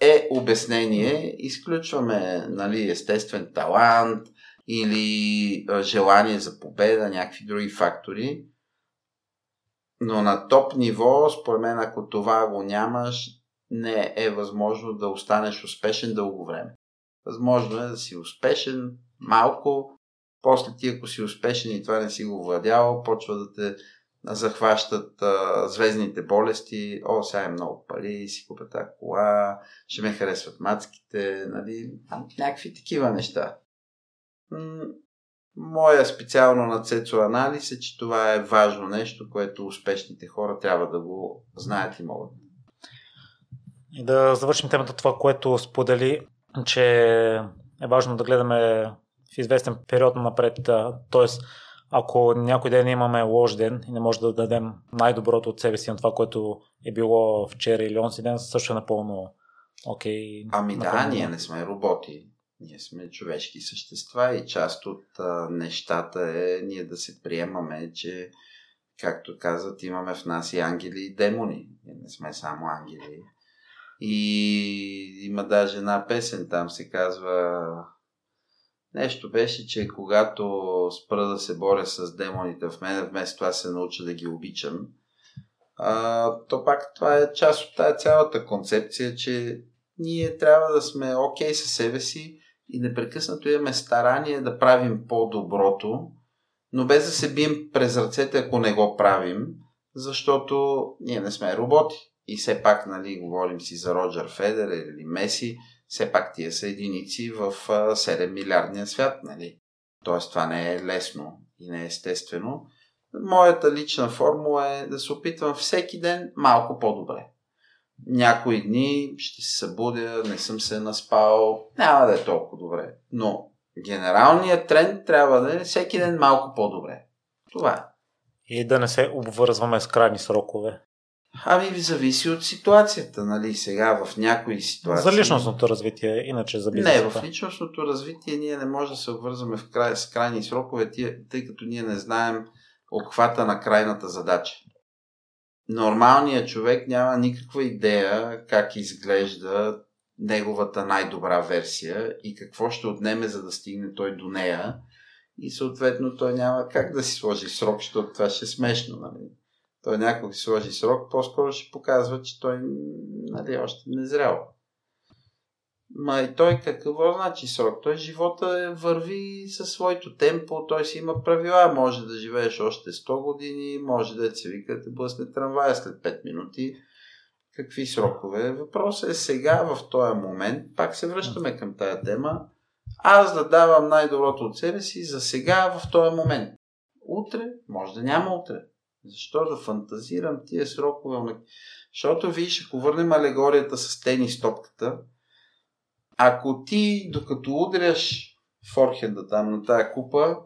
е обяснение. Изключваме нали, естествен талант или желание за победа, някакви други фактори. Но на топ ниво, според мен, ако това го нямаш, не е възможно да останеш успешен дълго време. Възможно е да си успешен малко, после ти ако си успешен и това не си го владял, почва да те захващат а, звездните болести, о, сега е много пари, си купя тази кола, ще ме харесват мацките, нали, някакви такива неща. Моя специално на Цецо анализ е, че това е важно нещо, което успешните хора трябва да го знаят и могат. И да завършим темата това, което сподели, че е важно да гледаме в известен период напред, т.е. ако някой ден имаме лош ден и не може да дадем най-доброто от себе си на това, което е било вчера или онзи ден, също е напълно окей. Okay, ами напълно... да, ние не сме роботи. Ние сме човешки същества и част от а, нещата е ние да се приемаме, че, както казват, имаме в нас и ангели и демони. Ние не сме само ангели. И има даже една песен, там се казва Нещо беше, че когато спра да се боря с демоните в мен, вместо това се науча да ги обичам, а, то пак това е част от тази цялата концепция, че ние трябва да сме окей okay със себе си и непрекъснато имаме старание да правим по-доброто, но без да се бием през ръцете, ако не го правим, защото ние не сме роботи. И все пак, нали, говорим си за Роджер Федер или Меси, все пак тия са единици в 7 милиардния свят, нали. Тоест това не е лесно и не е естествено. Моята лична формула е да се опитвам всеки ден малко по-добре. Някои дни ще се събудя, не съм се наспал, няма да е толкова добре. Но генералният тренд трябва да е всеки ден малко по-добре. Това е. И да не се обвързваме с крайни срокове. Ами зависи от ситуацията, нали? Сега в някои ситуации. За личностното развитие, иначе за бизнеса. Не, в личностното развитие ние не можем да се обвързваме в край, с крайни срокове, тъй като ние не знаем обхвата на крайната задача. Нормалният човек няма никаква идея как изглежда неговата най-добра версия и какво ще отнеме за да стигне той до нея и съответно той няма как да си сложи срок, защото това ще е смешно. Нали? Той някой си сложи срок, по-скоро ще показва, че той нали, още не е зрял. Ма и той какво значи срок? Той живота върви със своето темпо, той си има правила. Може да живееш още 100 години, може да се вика да блъсне трамвая след 5 минути. Какви срокове? Въпросът е сега, в този момент, пак се връщаме към тая тема, аз да давам най-доброто от себе си за сега, в този момент. Утре, може да няма утре. Защо да фантазирам тия срокове? Защото, виж, ако върнем алегорията с тенис топката, ако ти, докато удряш форхеда там на тая купа,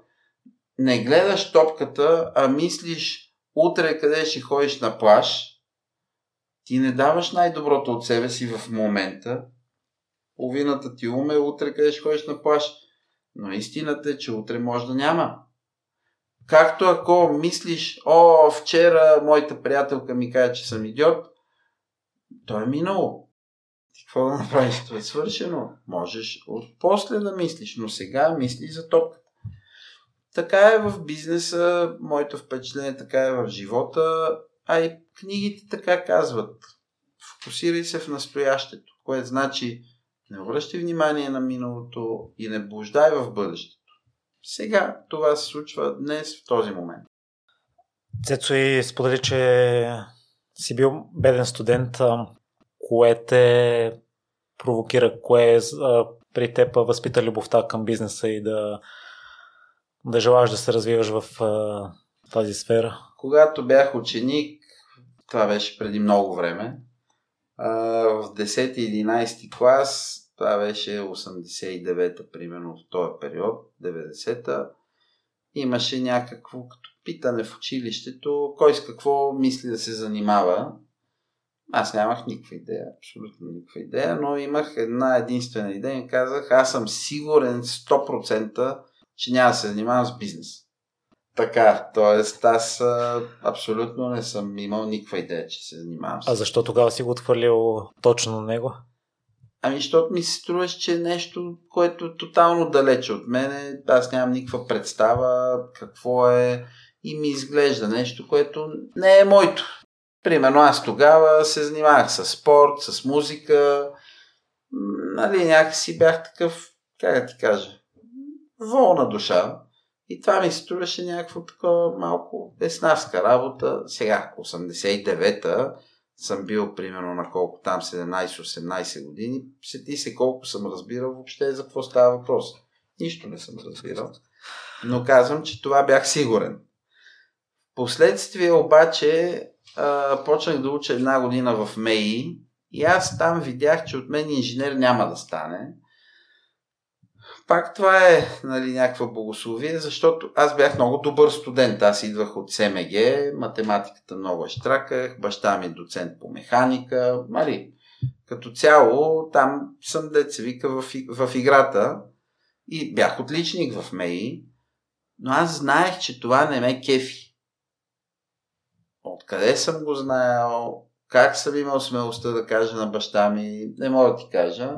не гледаш топката, а мислиш утре къде ще ходиш на плаж, ти не даваш най-доброто от себе си в момента. Половината ти ум е утре къде ще ходиш на плаж. Но истината е, че утре може да няма. Както ако мислиш, о, вчера моята приятелка ми каже, че съм идиот, то е минало. Ти какво да направиш? Това е свършено. Можеш от после да мислиш, но сега мисли за топката. Така е в бизнеса, моето впечатление така е в живота, а и книгите така казват. Фокусирай се в настоящето, което значи не обръщай внимание на миналото и не блуждай в бъдещето. Сега това се случва днес, в този момент. Цецо и сподели, че си бил беден студент. Кое те провокира? Кое при теб възпита любовта към бизнеса и да, да желаш да се развиваш в тази сфера? Когато бях ученик, това беше преди много време, в 10-11 клас това беше 89-та, примерно в този период, 90-та. Имаше някакво като питане в училището, кой с какво мисли да се занимава. Аз нямах никаква идея, абсолютно никаква идея, но имах една единствена идея и казах, аз съм сигурен 100%, че няма да се занимавам с бизнес. Така, т.е. аз абсолютно не съм имал никаква идея, че се занимавам с А защо тогава си го отхвърлил точно на него? Ами, защото ми се струваш, че е нещо, което е тотално далече от мене. Аз нямам никаква представа какво е и ми изглежда нещо, което не е моето. Примерно аз тогава се занимавах с спорт, с музика. Нали, някакси бях такъв, как да ти кажа, волна душа. И това ми струваше някакво такова малко еснарска работа. Сега, 89-та, съм бил примерно на колко там 17-18 години, сети се колко съм разбирал въобще за какво става въпрос. Нищо не съм разбирал. Но казвам, че това бях сигурен. Последствие обаче а, почнах да уча една година в МЕИ и аз там видях, че от мен инженер няма да стане пак това е нали, някаква богословие, защото аз бях много добър студент. Аз идвах от СМГ, математиката много штраках, баща ми е доцент по механика. Нали, като цяло там съм деца вика в, в играта и бях отличник в МЕИ, но аз знаех, че това не ме кефи. Откъде съм го знаел, как съм имал смелостта да кажа на баща ми, не мога да ти кажа.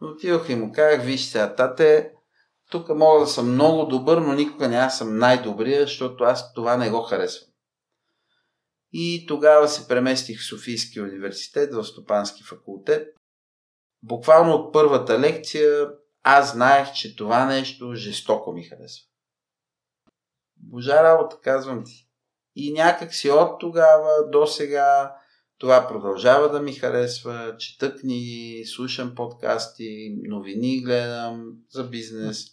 Отидох и му казах, виж сега, тате, тук мога да съм много добър, но никога няма съм най-добрия, защото аз това не го харесвам. И тогава се преместих в Софийския университет, в Стопански факултет. Буквално от първата лекция аз знаех, че това нещо жестоко ми харесва. Божа работа, казвам ти. И някак си от тогава до сега това продължава да ми харесва. Чета книги, слушам подкасти, новини гледам за бизнес.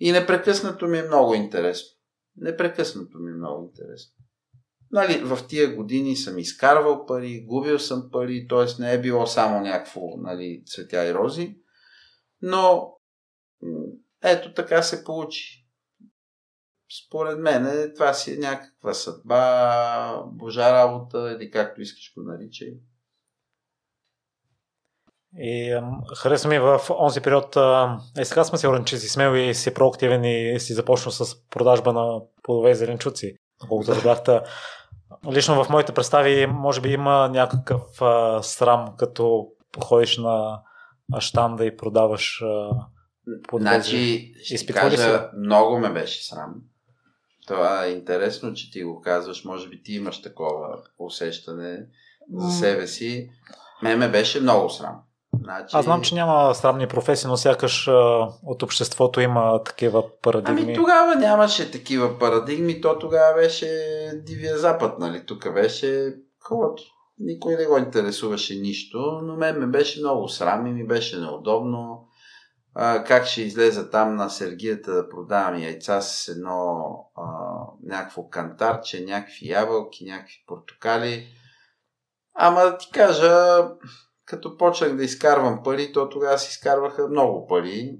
И непрекъснато ми е много интересно. Непрекъснато ми е много интересно. Нали, в тия години съм изкарвал пари, губил съм пари, т.е. не е било само някакво нали, цветя и рози. Но ето така се получи. Според мен това си е някаква съдба, божа работа или както искаш го наричай. И хареса ми в онзи период, е сега сме сигурен, че си смел и си проактивен и си започнал с продажба на плодове и зеленчуци. Колкото разбрахте, лично в моите представи може би има някакъв а, срам, като ходиш на щанда и продаваш а, Значи, ще ти кажа, много ме беше срам. Това е интересно, че ти го казваш. Може би ти имаш такова усещане за себе си. Ме ме беше много срам. Значи... Аз знам, че няма срамни професии, но сякаш а, от обществото има такива парадигми. Ами тогава нямаше такива парадигми, то тогава беше Дивия Запад, нали? Тук беше хубаво. Никой не го интересуваше нищо, но мен ме беше много срам и ми беше неудобно. А, как ще излеза там на Сергията да продавам яйца с едно а, някакво кантарче, някакви ябълки, някакви портокали. Ама да ти кажа, като почнах да изкарвам пари, то тогава си изкарваха много пари.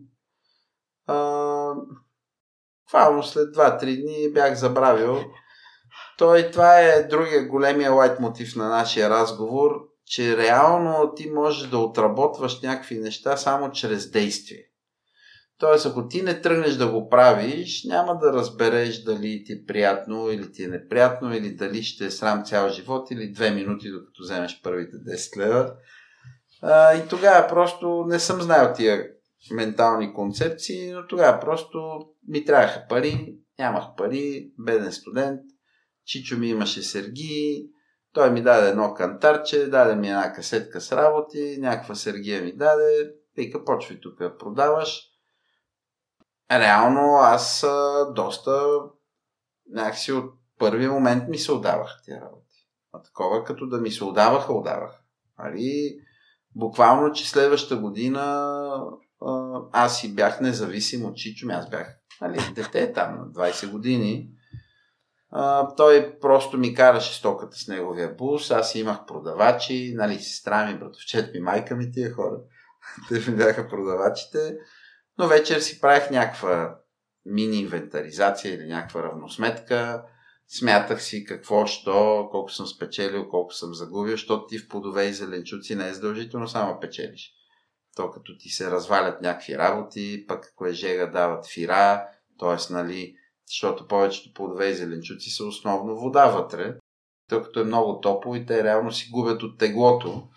Фално след 2-3 дни бях забравил. Той, това е другия големия лайт мотив на нашия разговор, че реално ти можеш да отработваш някакви неща само чрез действие. Тоест, ако ти не тръгнеш да го правиш, няма да разбереш дали ти е приятно или ти е неприятно, или дали ще е срам цял живот, или две минути, докато вземеш първите 10 лева. И тогава просто не съм знаел тия ментални концепции, но тогава просто ми трябваха пари, нямах пари, беден студент, Чичо ми имаше сергии, той ми даде едно кантарче, даде ми една касетка с работи, някаква сергия ми даде, вика, почвай тук да продаваш. Реално аз а, доста някакси от първи момент ми се отдаваха тия работи. А такова като да ми се отдаваха, отдаваха. Али, буквално, че следващата година аз си бях независим от Чичо, аз бях нали, дете там на 20 години. А, той просто ми караше стоката с неговия бус, аз имах продавачи, нали, сестра ми, братовчет ми, майка ми, тия хора. Те ми бяха продавачите. Но вечер си правих някаква мини инвентаризация или някаква равносметка смятах си какво, що, колко съм спечелил, колко съм загубил, защото ти в плодове и зеленчуци не е задължително само печелиш. То като ти се развалят някакви работи, пък ако е жега дават фира, т.е. нали, защото повечето плодове и зеленчуци са основно вода вътре, тъй като е много топло и те реално си губят от теглото.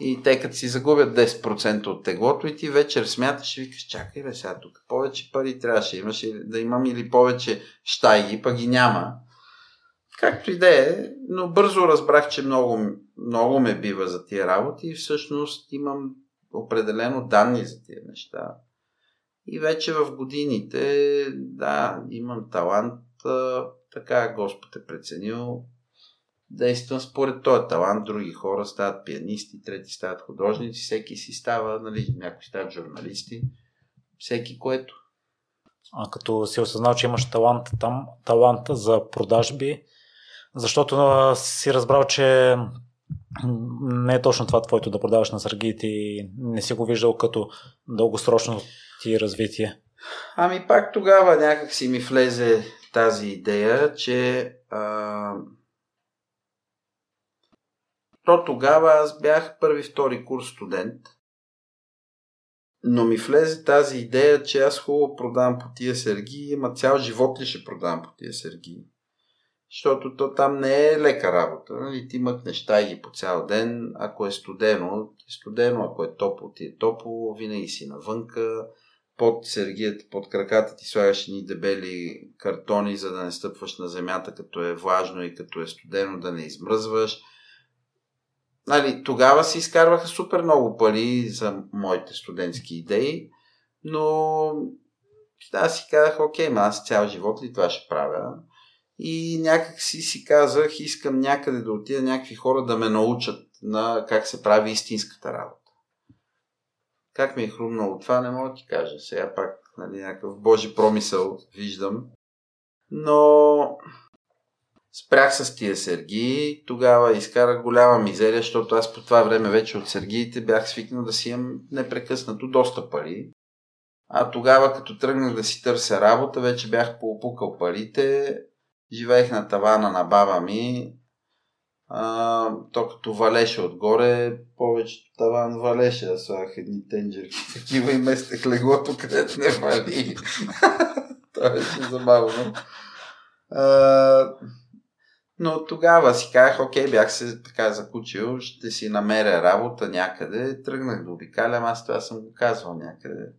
И те като си загубят 10% от теглото и ти вечер смяташ и викаш, чакай бе сега тук, повече пари трябваше имаш да имам или повече щайги, пък ги няма. Както и да е, но бързо разбрах, че много, много ме бива за тия работи и всъщност имам определено данни за тия неща. И вече в годините, да, имам талант, така Господ е преценил. Действам според този талант, други хора стават пианисти, трети стават художници, всеки си става, нали, някои стават журналисти, всеки което. А като си осъзнал, че имаш талант там, талант за продажби, защото си разбрал, че не е точно това твоето да продаваш на съргите и не си го виждал като дългосрочно ти развитие. Ами пак тогава някак си ми влезе тази идея, че а... то тогава аз бях първи-втори курс студент, но ми влезе тази идея, че аз хубаво продавам по тия сергии, ама цял живот ли ще продавам по тия сергии? защото то там не е лека работа. Нали? Ти мъкнеш тайги по цял ден, ако е студено, е студено, ако е топло, ти е топло, винаги си навънка, под сергията, под краката ти слагаш ни дебели картони, за да не стъпваш на земята, като е влажно и като е студено, да не измръзваш. Нали, тогава си изкарваха супер много пари за моите студентски идеи, но аз си казах, окей, ма аз цял живот ли това ще правя? и някак си си казах, искам някъде да отида някакви хора да ме научат на как се прави истинската работа. Как ми е хрумнало това, не мога да ти кажа. Сега пак нали, някакъв Божи промисъл виждам. Но спрях с тия сергии. Тогава изкарах голяма мизерия, защото аз по това време вече от сергиите бях свикнал да си имам непрекъснато доста пари. А тогава, като тръгнах да си търся работа, вече бях поопукал парите, живеех на тавана на баба ми. А, то като валеше отгоре, повечето таван валеше. Аз слагах едни тенджерки, такива и местех леглото, където не вали. Това беше забавно. А, но тогава си казах, окей, бях се така закучил, ще си намеря работа някъде. Тръгнах да обикалям, аз това съм го казвал някъде.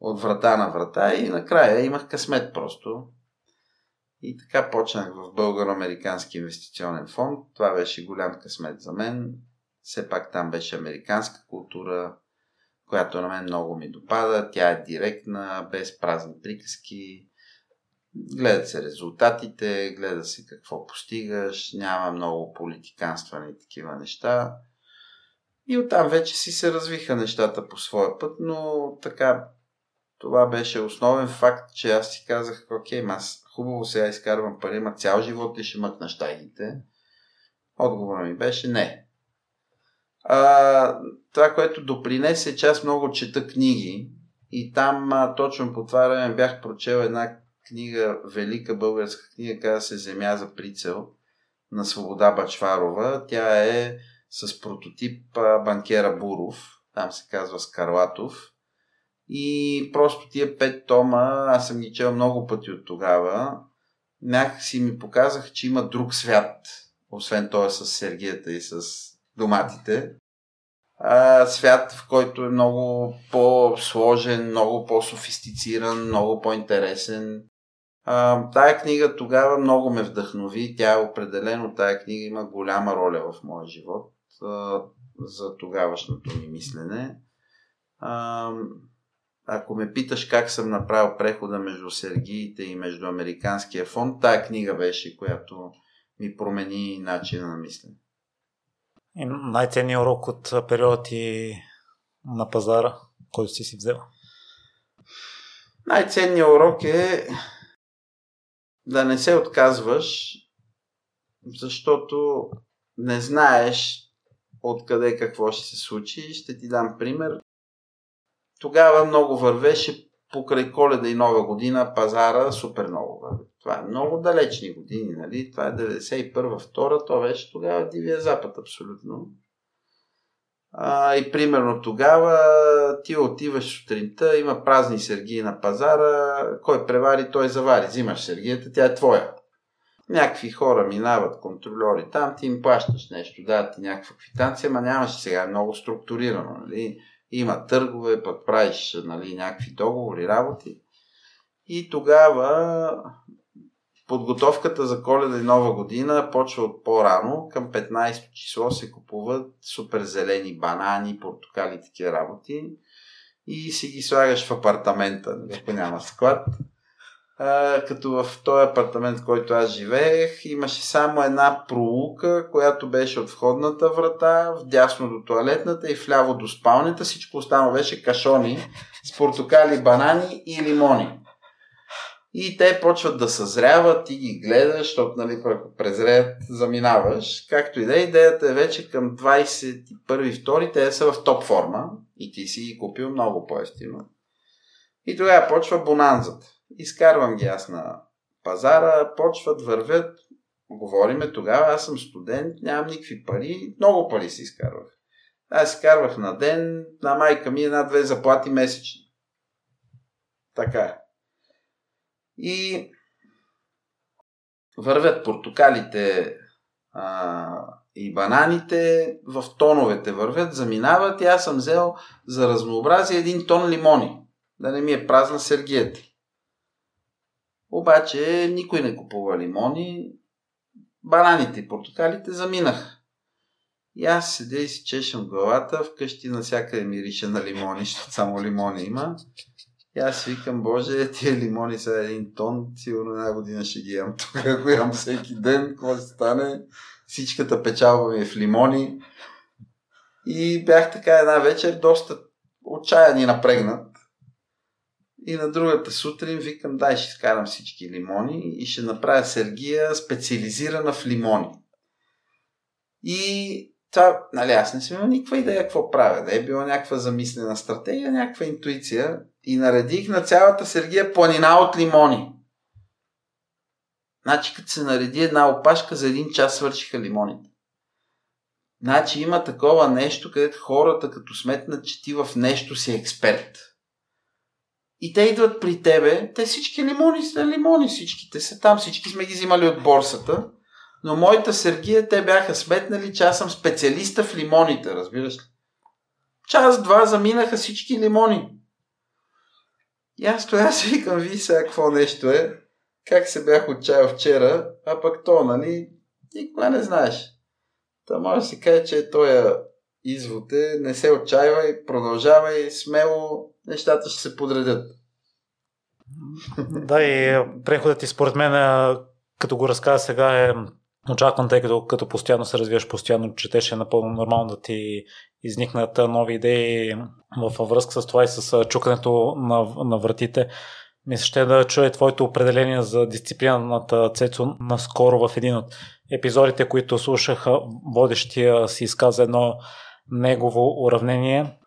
от врата на врата и накрая имах късмет просто. И така почнах в Българо-Американски инвестиционен фонд. Това беше голям късмет за мен. Все пак там беше американска култура, която на мен много ми допада. Тя е директна, без празни приказки. Гледат се резултатите, гледа се какво постигаш, няма много политиканстване и такива неща. И оттам вече си се развиха нещата по своя път, но така това беше основен факт, че аз си казах, окей, аз хубаво сега изкарвам пари, ма цял живот ли ще мъкна щайгите? Отговорът ми беше не. А, това, което допринесе, че аз много чета книги и там а, точно по това време бях прочел една книга, велика българска книга, каза се Земя за прицел на Свобода Бачварова. Тя е с прототип банкера Буров, там се казва Скарлатов. И просто тия пет тома, аз съм ги чел много пъти от тогава, някакси ми показах, че има друг свят, освен този с сергията и с доматите. А, свят, в който е много по-сложен, много по-софистициран, много по-интересен. А, тая книга тогава много ме вдъхнови. Тя е определено, тая книга има голяма роля в моя живот а, за тогавашното ми мислене. А, ако ме питаш как съм направил прехода между Сергиите и между Американския фонд, тая книга беше, която ми промени начина на мислене. И най-ценният урок от периода ти на пазара, който си си взел? Най-ценният урок е да не се отказваш, защото не знаеш откъде какво ще се случи. Ще ти дам пример. Тогава много вървеше покрай коледа и нова година пазара супер много върви. Това е много далечни години, нали? Това е 91-2, то беше тогава Дивия Запад абсолютно. А, и примерно тогава ти отиваш сутринта, има празни сергии на пазара, кой превари, той завари. Взимаш сергията, тя е твоя. Някакви хора минават, контролери там, ти им плащаш нещо, да, ти някаква квитанция, ма нямаш сега, е много структурирано. Нали? Има търгове, пък правиш нали, някакви договори, работи. И тогава подготовката за коледа и нова година почва от по-рано. Към 15 число се купуват супер зелени банани, портокали, такива работи. И си ги слагаш в апартамента, ако няма склад. А, като в този апартамент, в който аз живеех, имаше само една пролука, която беше от входната врата, в дясно до туалетната и вляво до спалнята. Всичко останало беше кашони с портокали, банани и лимони. И те почват да съзряват, ти ги гледаш, защото нали, ако презреят, заминаваш. Както и да е, идеята е вече към 21-2, те са в топ форма и ти си ги купил много по-естимо. И тогава почва бонанзата. Изкарвам ги аз на пазара, почват, вървят, говориме тогава, аз съм студент, нямам никакви пари, много пари си изкарвах. Аз изкарвах на ден, на майка ми една-две заплати месечни. Така е. И вървят портокалите а, и бананите в тоновете вървят, заминават и аз съм взел за разнообразие един тон лимони. Да не ми е празна сергията. Обаче никой не купува лимони. Бананите и портокалите заминах. И аз седя и си чешам главата, вкъщи навсякъде мирише на лимони, защото само лимони има. И аз викам, боже, тия лимони са един тон, сигурно една година ще ги ям тук, ако ям всеки ден, какво ще стане? Всичката печалба ми е в лимони. И бях така една вечер доста отчаян и напрегнат. И на другата сутрин викам, дай ще скарам всички лимони и ще направя сергия специализирана в лимони. И това, нали, аз не съм имал никаква идея какво правя. Да е била някаква замислена стратегия, някаква интуиция и наредих на цялата Сергия планина от лимони. Значи, като се нареди една опашка, за един час свършиха лимоните. Значи има такова нещо, където хората, като сметнат, че ти в нещо си експерт. И те идват при тебе, те всички лимони са лимони, всичките са там, всички сме ги взимали от борсата но моята Сергия, те бяха сметнали, че аз съм специалиста в лимоните, разбираш ли? Час-два заминаха всички лимони. И аз стоя си викам, ви сега какво нещо е, как се бях отчаял вчера, а пък то, нали, никога не знаеш. Та може да се каже, че този извод е, не се отчаивай, продължавай, смело, нещата ще се подредят. Да, и преходът ти според мен, като го разказа сега, е очакван, тъй като като постоянно се развиваш, постоянно четеш, е напълно нормално да ти изникнат нови идеи във връзка с това и с чукането на, на вратите. Мисля, ще да чуя твоето определение за дисциплината Цецо наскоро в един от епизодите, които слушаха, водещия си изказа едно негово уравнение.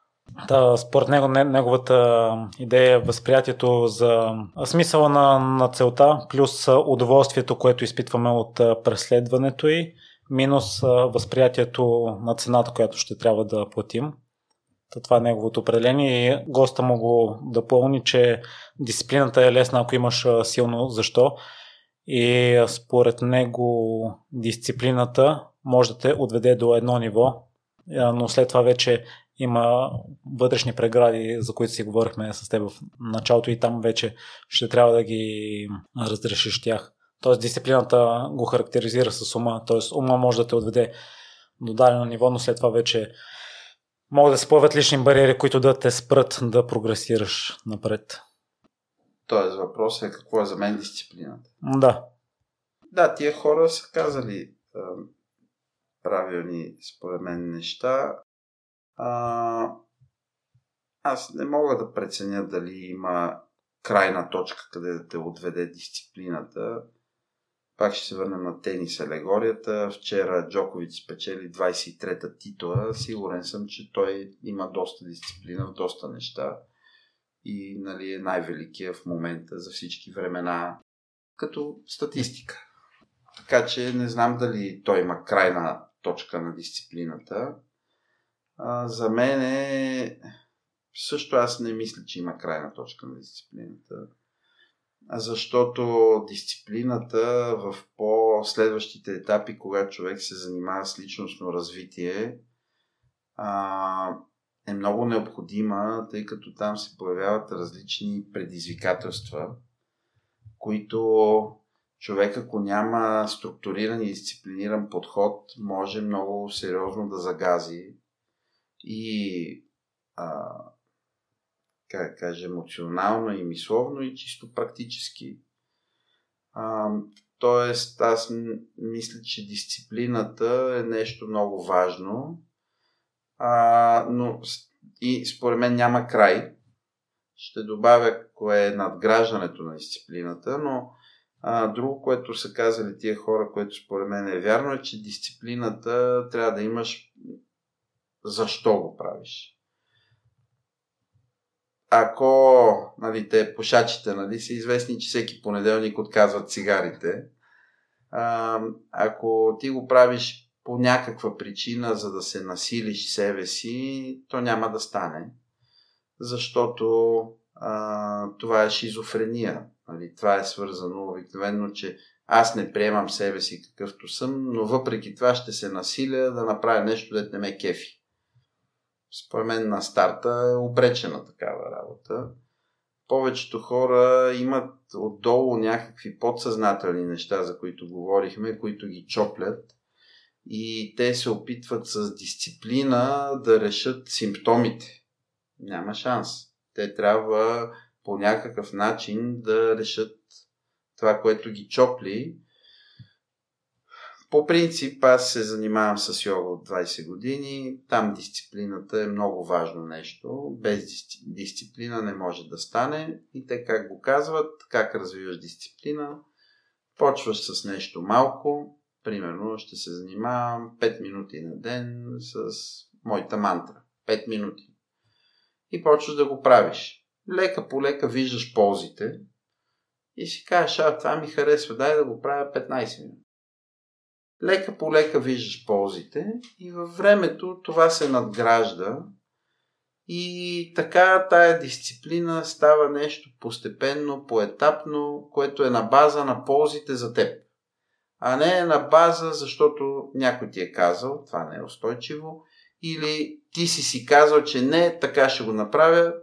Да, според него, неговата идея е възприятието за смисъла на, на целта, плюс удоволствието, което изпитваме от преследването й, минус възприятието на цената, която ще трябва да платим. Това е неговото определение и госта му го допълни, че дисциплината е лесна, ако имаш силно защо. И според него дисциплината може да те отведе до едно ниво, но след това вече има вътрешни прегради, за които си говорихме с теб в началото и там вече ще трябва да ги разрешиш тях. Тоест дисциплината го характеризира с ума, т.е. ума може да те отведе до дадено ниво, но след това вече могат да се появят лични бариери, които да те спрат да прогресираш напред. Тоест въпросът е какво е за мен дисциплината. Да. Да, тия хора са казали е, правилни, според мен, неща. А, аз не мога да преценя дали има крайна точка, къде да те отведе дисциплината. Пак ще се върнем на тенис алегорията. Вчера Джокович спечели 23-та титла. Сигурен съм, че той има доста дисциплина в доста неща. И нали, е най-великия в момента за всички времена като статистика. Така че не знам дали той има крайна точка на дисциплината. А, за мен е... Също аз не мисля, че има крайна точка на дисциплината. Защото дисциплината в по-следващите етапи, когато човек се занимава с личностно развитие, е много необходима, тъй като там се появяват различни предизвикателства, които човек, ако няма структуриран и дисциплиниран подход, може много сериозно да загази и а, как кажа, емоционално и мисловно и чисто практически. А, тоест, аз мисля, че дисциплината е нещо много важно, а, но и според мен няма край. Ще добавя кое е надграждането на дисциплината, но а, друго, което са казали тия хора, което според мен е вярно, е, че дисциплината трябва да имаш защо го правиш. Ако нали, те пушачите нали, са известни, че всеки понеделник отказват цигарите, а, ако ти го правиш по някаква причина, за да се насилиш себе си, то няма да стане. Защото а, това е шизофрения. Нали? Това е свързано обикновено, че аз не приемам себе си какъвто съм, но въпреки това ще се насиля да направя нещо, дете не ме кефи според мен на старта е обречена такава работа. Повечето хора имат отдолу някакви подсъзнателни неща, за които говорихме, които ги чоплят и те се опитват с дисциплина да решат симптомите. Няма шанс. Те трябва по някакъв начин да решат това, което ги чопли по принцип аз се занимавам с йога от 20 години. Там дисциплината е много важно нещо. Без дисциплина не може да стане. И те как го казват, как развиваш дисциплина. Почваш с нещо малко. Примерно ще се занимавам 5 минути на ден с моята мантра. 5 минути. И почваш да го правиш. Лека по лека виждаш ползите и си кажеш, а това ми харесва, дай да го правя 15 минути лека по лека виждаш ползите и във времето това се надгражда и така тая дисциплина става нещо постепенно, поетапно, което е на база на ползите за теб. А не е на база, защото някой ти е казал, това не е устойчиво, или ти си си казал, че не, така ще го направя,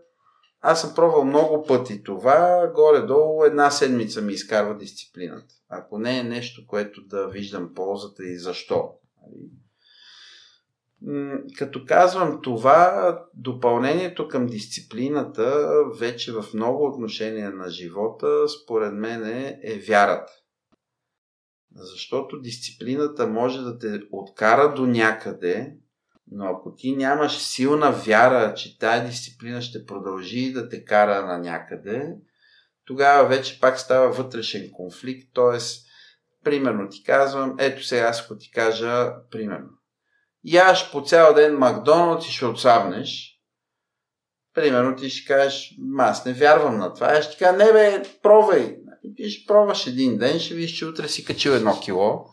аз съм пробвал много пъти това, горе-долу една седмица ми изкарва дисциплината. Ако не е нещо, което да виждам ползата и защо. Нали? Като казвам това, допълнението към дисциплината вече в много отношения на живота, според мен е вярата. Защото дисциплината може да те откара до някъде, но ако ти нямаш силна вяра, че тая дисциплина ще продължи да те кара на някъде, тогава вече пак става вътрешен конфликт. т.е. примерно ти казвам, ето сега аз ако ти кажа, примерно, яш по цял ден Макдоналдс и ще отслабнеш, примерно ти ще кажеш, аз не вярвам на това. Аз ще кажа, не бе, пробвай. Ти ще пробваш един ден, ще видиш, че утре си качил едно кило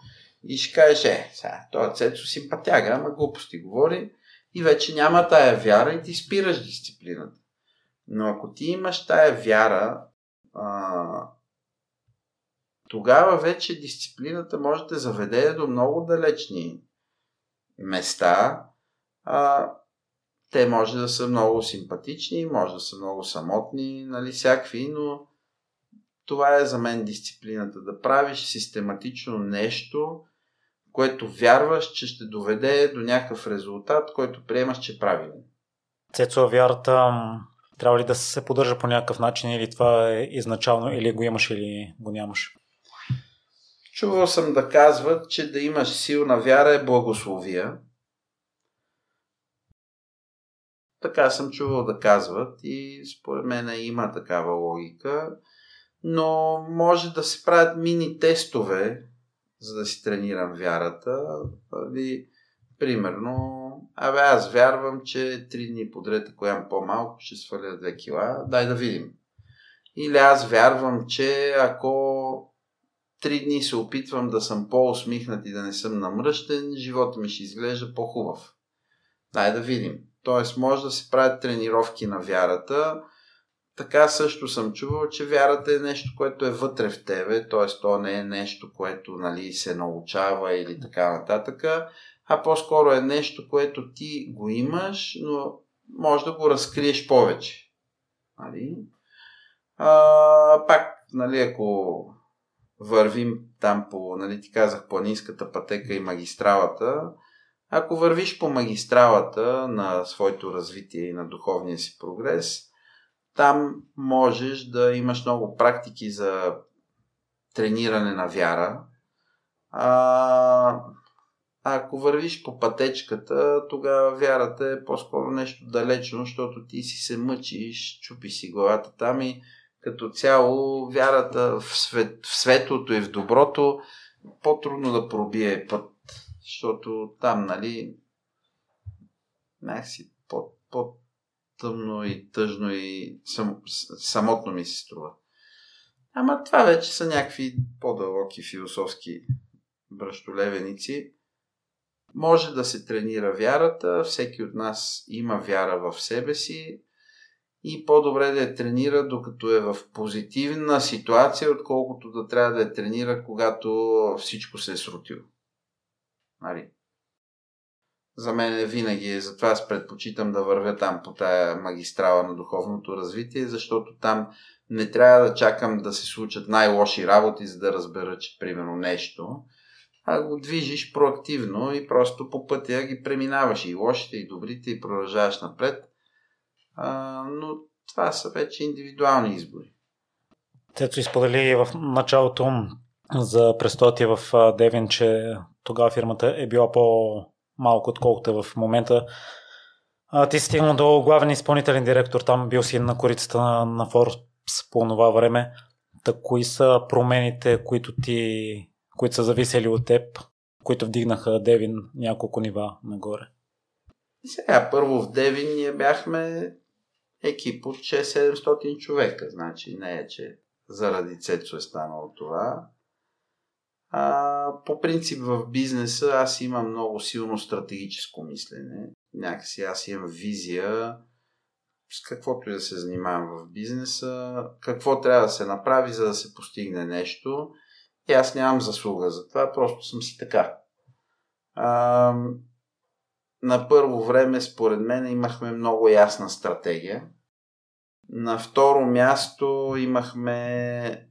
и ще кажеш, е, сега, този Цецо симпатяга, ама глупости говори и вече няма тая вяра и ти спираш дисциплината. Но ако ти имаш тая вяра, а, тогава вече дисциплината може да заведе до много далечни места. А, те може да са много симпатични, може да са много самотни, нали, всякакви, но това е за мен дисциплината. Да правиш систематично нещо, което вярваш, че ще доведе до някакъв резултат, който приемаш, че е правилен. Цецо, вярата трябва ли да се поддържа по някакъв начин или това е изначално, или го имаш, или го нямаш? Чувал съм да казват, че да имаш силна вяра е благословия. Така съм чувал да казват и според мен има такава логика, но може да се правят мини тестове, за да си тренирам вярата. Нали, примерно, абе аз вярвам, че три дни подред, ако ям по-малко, ще сваля 2 кила. Дай да видим. Или аз вярвам, че ако три дни се опитвам да съм по-усмихнат и да не съм намръщен, живота ми ще изглежда по-хубав. Дай да видим. Тоест, може да се правят тренировки на вярата, така също съм чувал, че вярата е нещо, което е вътре в тебе, т.е. то не е нещо, което нали, се научава или така нататък, а по-скоро е нещо, което ти го имаш, но може да го разкриеш повече. Нали? А, пак, нали, ако вървим там по, нали, ти казах, планинската пътека и магистралата, ако вървиш по магистралата на своето развитие и на духовния си прогрес, там можеш да имаш много практики за трениране на вяра. А, ако вървиш по пътечката, тогава вярата е по-скоро нещо далечно, защото ти си се мъчиш, чупи си главата там и като цяло вярата в, свет, в светлото и в доброто по-трудно да пробие път, защото там, нали, някакси по, по тъмно и тъжно и сам, самотно ми се струва. Ама това вече са някакви по-дълбоки философски бръщолевеници. Може да се тренира вярата, всеки от нас има вяра в себе си и по-добре да я тренира докато е в позитивна ситуация, отколкото да трябва да я тренира, когато всичко се е срутило. Нали? За мен е винаги затова аз предпочитам да вървя там по тая магистрала на духовното развитие, защото там не трябва да чакам да се случат най-лоши работи, за да разбера, че примерно нещо, а го движиш проактивно и просто по пътя ги преминаваш и лошите, и добрите, и продължаваш напред. А, но това са вече индивидуални избори. Тето изподели в началото за престоя в Девин, че тогава фирмата е била по малко отколкото е в момента. А, ти стигнал до главен изпълнителен директор, там бил си на корицата на, на Forbes по това време. Та кои са промените, които ти, които са зависели от теб, които вдигнаха Девин няколко нива нагоре? Сега, първо в Девин ние бяхме екип от 6-700 човека, значи не е, че заради Цецо е станало това. А, по принцип в бизнеса аз имам много силно стратегическо мислене. Някакси аз имам визия с каквото и да се занимавам в бизнеса, какво трябва да се направи, за да се постигне нещо. И аз нямам заслуга за това, просто съм си така. А, на първо време, според мен, имахме много ясна стратегия. На второ място имахме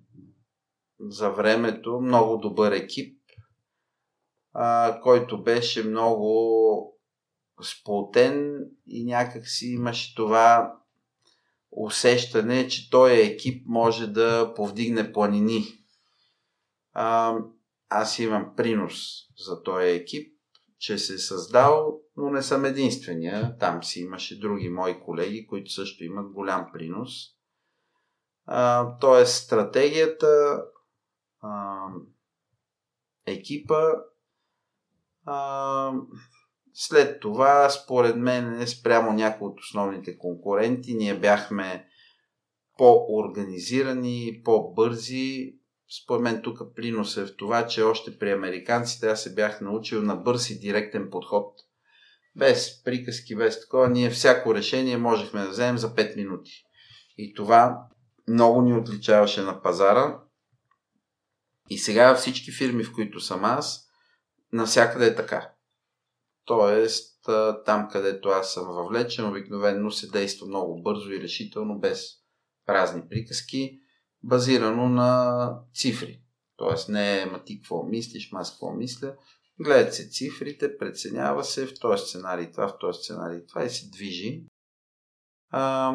за времето много добър екип, а, който беше много сплотен и някак си имаше това усещане, че този екип може да повдигне планини. А, аз имам принос за този екип, че се е създал, но не съм единствения. Там си имаше други мои колеги, които също имат голям принос. А, тоест, стратегията, а, екипа, а, след това, според мен, спрямо някои от основните конкуренти, ние бяхме по-организирани, по-бързи. Според мен тук принос е в това, че още при американците аз се бях научил на бърз и директен подход. Без приказки, без такова, ние всяко решение можехме да вземем за 5 минути. И това много ни отличаваше на пазара. И сега всички фирми, в които съм аз, навсякъде е така. Тоест, там където аз съм въвлечен, обикновено се действа много бързо и решително, без празни приказки, базирано на цифри. Тоест не е ма ти какво мислиш, ма аз какво мисля. Гледат се цифрите, преценява се в този сценарий това, в този сценарий това и се движи. А,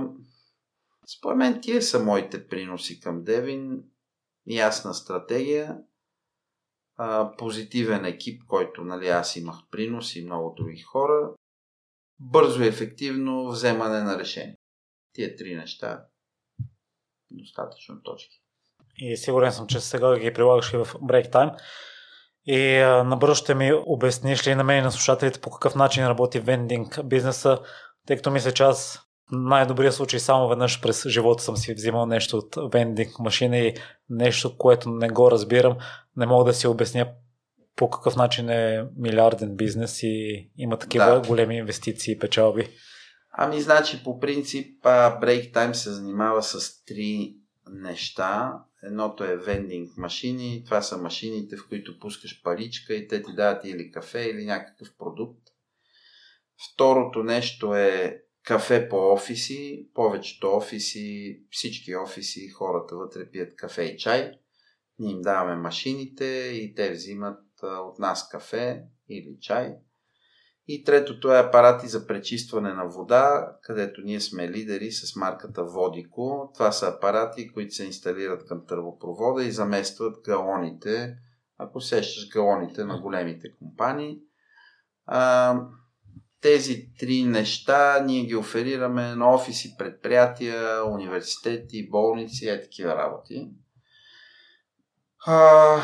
според мен тия са моите приноси към Девин. Ясна стратегия, а, позитивен екип, който нали, аз имах принос и много други хора, бързо и ефективно вземане на решение. Тия три неща достатъчно точки. И сигурен съм, че сега ги прилагаш и в Break Time. И набързо ще ми обясниш ли на мен и на слушателите по какъв начин работи вендинг бизнеса, тъй като мисля, че аз най-добрия случай само веднъж през живота съм си взимал нещо от вендинг машина и нещо, което не го разбирам, не мога да си обясня по какъв начин е милиарден бизнес и има такива да. големи инвестиции и печалби. Ами, значи, по принцип, Break Time се занимава с три неща. Едното е вендинг машини. Това са машините, в които пускаш паричка и те ти дават или кафе, или някакъв продукт. Второто нещо е кафе по офиси. Повечето офиси, всички офиси, хората вътре пият кафе и чай. Ние им даваме машините и те взимат от нас кафе или чай. И третото е апарати за пречистване на вода, където ние сме лидери с марката Водико. Това са апарати, които се инсталират към тървопровода и заместват галоните, ако сещаш галоните на големите компании. Тези три неща ние ги оферираме на офиси, предприятия, университети, болници, е такива работи. А,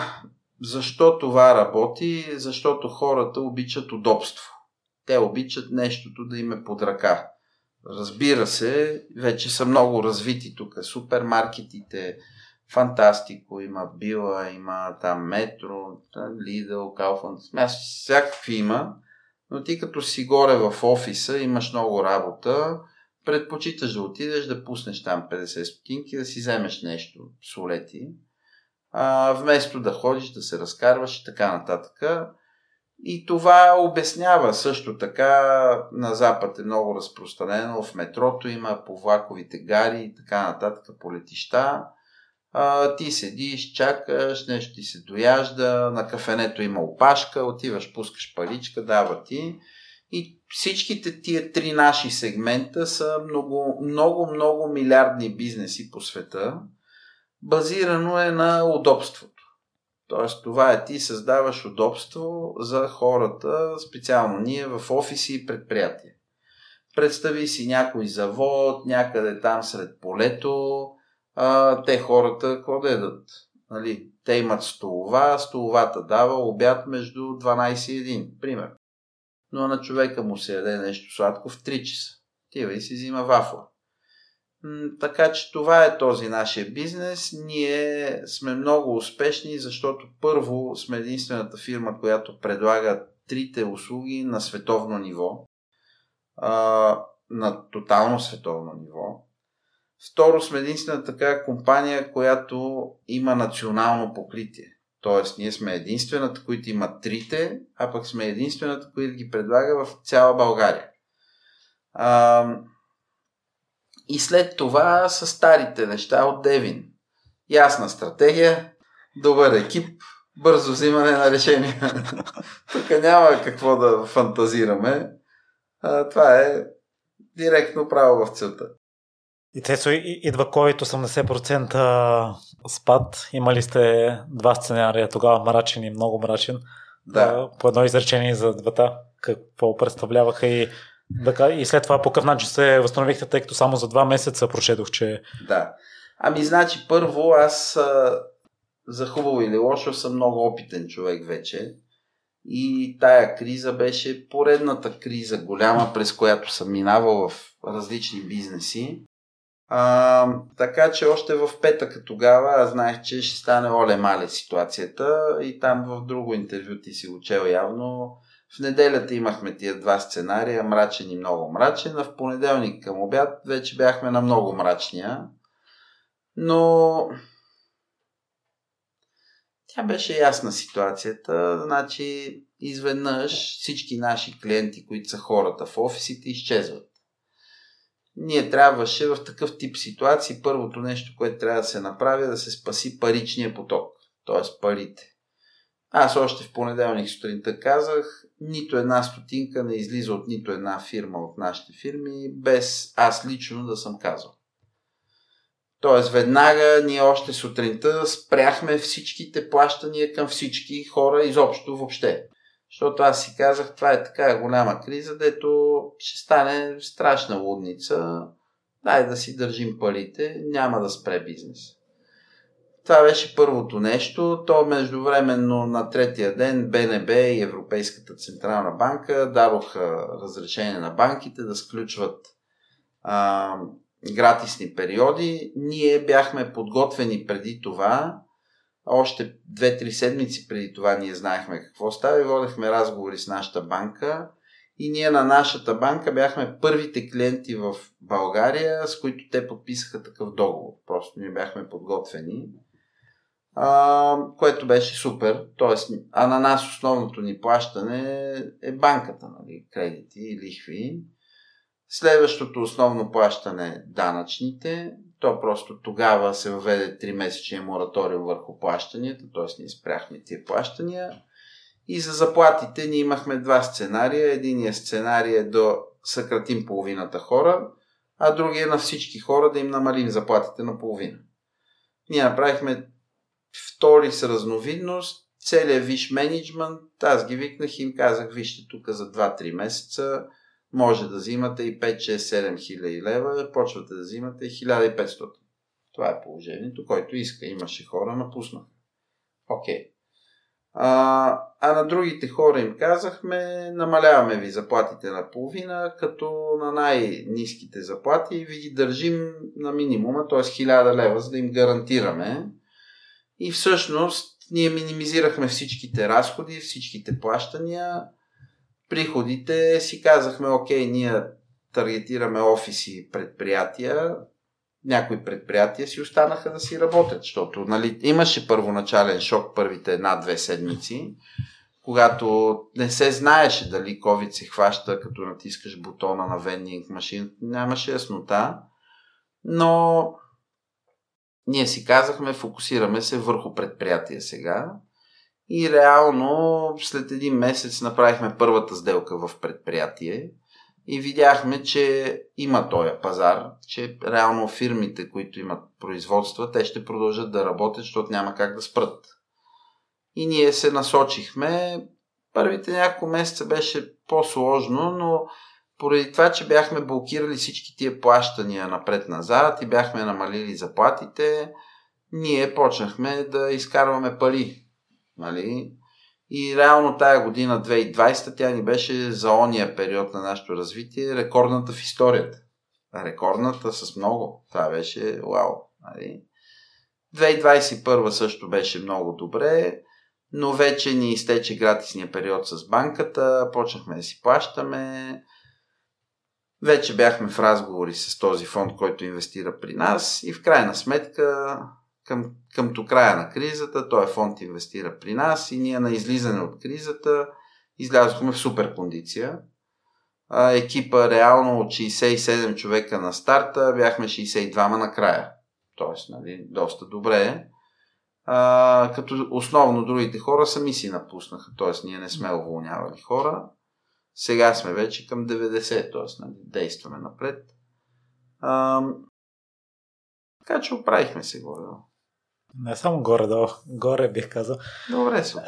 защо това работи? Защото хората обичат удобство. Те обичат нещото да им е под ръка. Разбира се, вече са много развити тук. Супермаркетите, Фантастико, има Била, има там Метро, Лидъл, Кауфанд, всякакви има. Но ти като си горе в офиса, имаш много работа, предпочиташ да отидеш да пуснеш там 50 стотинки, да си вземеш нещо, солети, а, вместо да ходиш, да се разкарваш и така нататък. И това обяснява също така, на Запад е много разпространено, в метрото има, по влаковите гари и така нататък, по летища. А, ти седиш, чакаш, нещо ти се дояжда, на кафенето има опашка, отиваш, пускаш паричка, дава ти. И всичките тия три наши сегмента са много, много, много милиардни бизнеси по света. Базирано е на удобството. Тоест, това е ти създаваш удобство за хората, специално ние в офиси и предприятия. Представи си някой завод, някъде там сред полето, а, те хората какво да едат? Нали? Те имат столова, столовата дава обяд между 12 и 1, пример. Но на човека му се яде нещо сладко в 3 часа. Тива и си взима вафла. Така че това е този нашия бизнес. Ние сме много успешни, защото първо сме единствената фирма, която предлага трите услуги на световно ниво. А, на тотално световно ниво. Второ, сме единствената така компания, която има национално покритие. Тоест, ние сме единствената, които има трите, а пък сме единствената, която ги предлага в цяла България. А, И след това са старите неща от Девин. Ясна стратегия, добър екип, бързо взимане на решения. Тук няма какво да фантазираме. А, това е директно право в целта. И Цецо, идва COVID 80% спад. Имали сте два сценария, тогава мрачен и много мрачен. Да. По едно изречение за двата, какво представляваха и, да, и след това по какъв начин се възстановихте, тъй като само за два месеца прочетох, че... Да. Ами, значи, първо аз за хубаво или лошо съм много опитен човек вече. И тая криза беше поредната криза, голяма, през която съм минавал в различни бизнеси. А, така че още в петъка тогава аз знаех, че ще стане оле-мале ситуацията и там в друго интервю ти си го чел явно. В неделята имахме тия два сценария, мрачен и много мрачен, а в понеделник към обяд вече бяхме на много мрачния. Но тя беше ясна ситуацията. Значи, изведнъж всички наши клиенти, които са хората в офисите, изчезват. Ние трябваше в такъв тип ситуации първото нещо, което трябва да се направи е да се спаси паричния поток, т.е. парите. Аз още в понеделник сутринта казах, нито една стотинка не излиза от нито една фирма от нашите фирми, без аз лично да съм казал. Тоест, веднага ние още сутринта спряхме всичките плащания към всички хора изобщо въобще. Защото аз си казах, това е така голяма криза, дето ще стане страшна лудница. Дай да си държим парите, няма да спре бизнес. Това беше първото нещо. То междувременно на третия ден БНБ и Европейската Централна банка дадоха разрешение на банките да сключват а, гратисни периоди. Ние бяхме подготвени преди това. Още 2-3 седмици преди това ние знаехме какво става и водехме разговори с нашата банка. И ние на нашата банка бяхме първите клиенти в България, с които те подписаха такъв договор. Просто ние бяхме подготвени. А, което беше супер. Тоест, а на нас основното ни плащане е банката, нали? кредити и лихви. Следващото основно плащане е данъчните. То просто тогава се въведе 3 месечния мораториум върху плащанията, т.е. ние спряхме тия плащания. И за заплатите ние имахме два сценария. Единият сценарий е да съкратим половината хора, а другия е на всички хора да им намалим заплатите на половина. Ние направихме втори с разновидност, целият виш менеджмент, аз ги викнах и им казах, вижте тук за 2-3 месеца може да взимате и 5, 6, 7 хиляди лева, почвате да взимате 1500. Това е положението, който иска. Имаше хора, напуснаха. Окей. Okay. А, а на другите хора им казахме, намаляваме ви заплатите на половина, като на най-низките заплати ви ги държим на минимума, т.е. 1000 лева, за да им гарантираме. И всъщност ние минимизирахме всичките разходи, всичките плащания, приходите си казахме, окей, ние таргетираме офиси, предприятия, някои предприятия си останаха да си работят, защото нали, имаше първоначален шок първите една-две седмици, когато не се знаеше дали COVID се хваща, като натискаш бутона на вендинг машин, нямаше яснота, но ние си казахме, фокусираме се върху предприятия сега и реално след един месец направихме първата сделка в предприятие и видяхме, че има този пазар, че реално фирмите, които имат производства, те ще продължат да работят, защото няма как да спрат. И ние се насочихме. Първите няколко месеца беше по-сложно, но поради това, че бяхме блокирали всички тия плащания напред-назад и бяхме намалили заплатите, ние почнахме да изкарваме пари Нали? И реално тая година, 2020, тя ни беше за ония период на нашето развитие рекордната в историята. Рекордната с много. Това беше вау. Нали? 2021 също беше много добре, но вече ни изтече гратисния период с банката, почнахме да си плащаме. Вече бяхме в разговори с този фонд, който инвестира при нас и в крайна сметка към, къмто края на кризата, този фонд инвестира при нас и ние на излизане от кризата излязохме в супер кондиция. а, екипа реално от 67 човека на старта, бяхме 62 накрая. Тоест, нали, доста добре. А, като основно другите хора сами си напуснаха, т.е. ние не сме уволнявали хора. Сега сме вече към 90, т.е. Нали, действаме напред. А, така че оправихме се горе. Не само горе-долу, горе бих казал. Добре оправихме.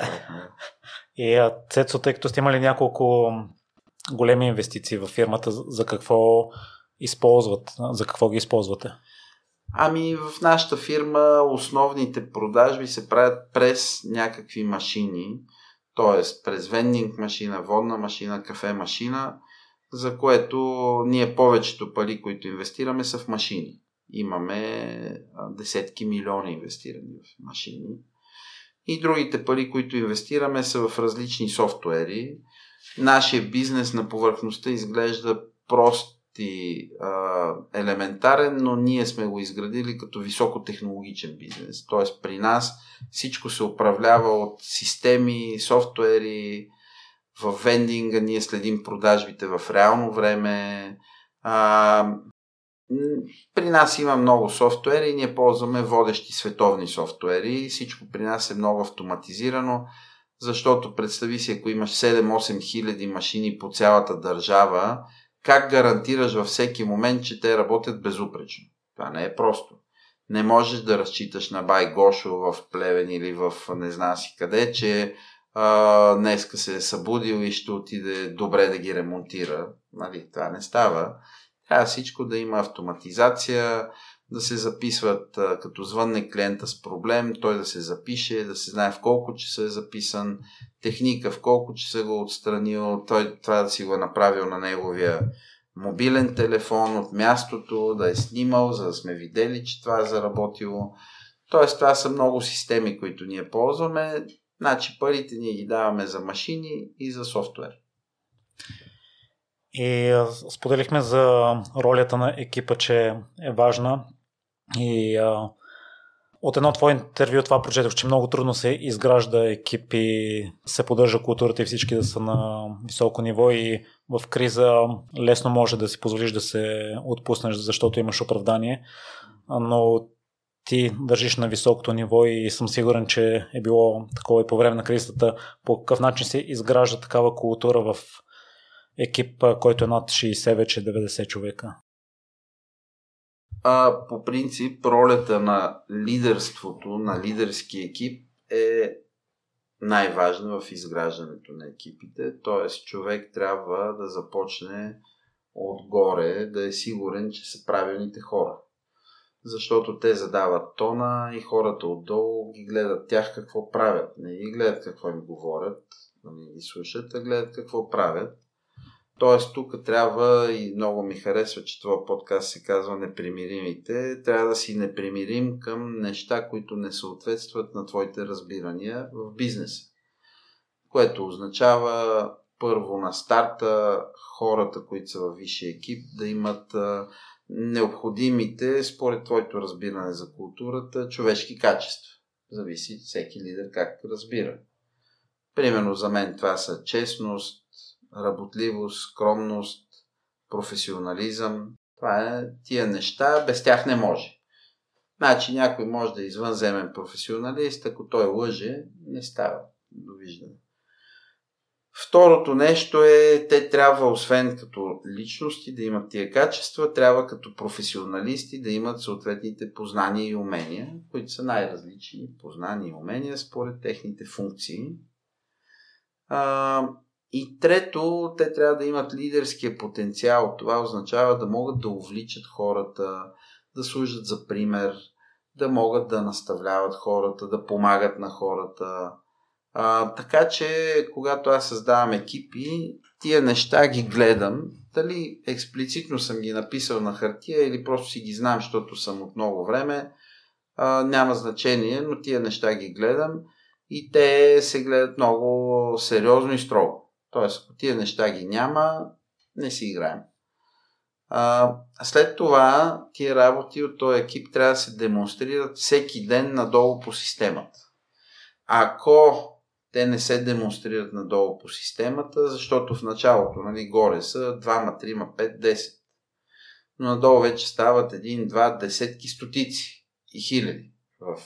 И Цецо, тъй като сте имали няколко големи инвестиции в фирмата, за какво използват, за какво ги използвате? Ами в нашата фирма основните продажби се правят през някакви машини, т.е. през вендинг машина, водна машина, кафе машина, за което ние повечето пари, които инвестираме, са в машини. Имаме десетки милиони инвестирани в машини. И другите пари, които инвестираме, са в различни софтуери. Нашия бизнес на повърхността изглежда прост и а, елементарен, но ние сме го изградили като високотехнологичен бизнес. Тоест при нас всичко се управлява от системи, софтуери, в вендинга ние следим продажбите в реално време. А, при нас има много софтуери и ние ползваме водещи световни софтуери. Всичко при нас е много автоматизирано, защото представи си, ако имаш 7-8 хиляди машини по цялата държава, как гарантираш във всеки момент, че те работят безупречно? Това не е просто. Не можеш да разчиташ на Бай Гошо в Плевен или в не знам си къде, че а, днеска се е събудил и ще отиде добре да ги ремонтира. Нали, това не става. Трябва всичко да има автоматизация, да се записват, като звънне клиента с проблем, той да се запише, да се знае в колко часа е записан, техника в колко часа го отстранил, той това да си го е направил на неговия мобилен телефон от мястото, да е снимал, за да сме видели, че това е заработило. Тоест, това са много системи, които ние ползваме. Значи парите ние ги даваме за машини и за софтуер. И споделихме за ролята на екипа, че е важна. И а, от едно твое интервю това прочетох, че много трудно се изгражда екип и се поддържа културата и всички да са на високо ниво и в криза лесно може да си позволиш да се отпуснеш, защото имаш оправдание, но ти държиш на високото ниво и съм сигурен, че е било такова и по време на кризата. По какъв начин се изгражда такава култура в екип, който е над 60 вече 90 човека? А, по принцип, ролята на лидерството, на лидерски екип е най-важна в изграждането на екипите. Тоест, човек трябва да започне отгоре, да е сигурен, че са правилните хора. Защото те задават тона и хората отдолу ги гледат тях какво правят. Не ги гледат какво им говорят, не ги слушат, а гледат какво правят Тоест, тук трябва и много ми харесва, че това подкаст се казва Непримиримите. Трябва да си непримирим към неща, които не съответстват на твоите разбирания в бизнеса. Което означава първо на старта хората, които са във висшия екип, да имат необходимите, според твоето разбиране за културата, човешки качества. Зависи всеки лидер как разбира. Примерно за мен това са честност, работливост, скромност, професионализъм. Това е тия неща, без тях не може. Значи някой може да е извънземен професионалист, ако той лъже, не става. Довиждане. Второто нещо е, те трябва, освен като личности да имат тия качества, трябва като професионалисти да имат съответните познания и умения, които са най-различни познания и умения според техните функции. И трето, те трябва да имат лидерския потенциал. Това означава да могат да увличат хората, да служат за пример, да могат да наставляват хората, да помагат на хората. А, така че, когато аз създавам екипи, тия неща ги гледам. Дали експлицитно съм ги написал на хартия или просто си ги знам, защото съм от много време, а, няма значение, но тия неща ги гледам и те се гледат много сериозно и строго. Тоест, ако тия неща ги няма, не си играем. А, след това тия работи от този екип трябва да се демонстрират всеки ден надолу по системата. Ако те не се демонстрират надолу по системата, защото в началото, нали, горе са 2, 3, 5, 10. Но надолу вече стават един, два, десетки, стотици и хиляди. В,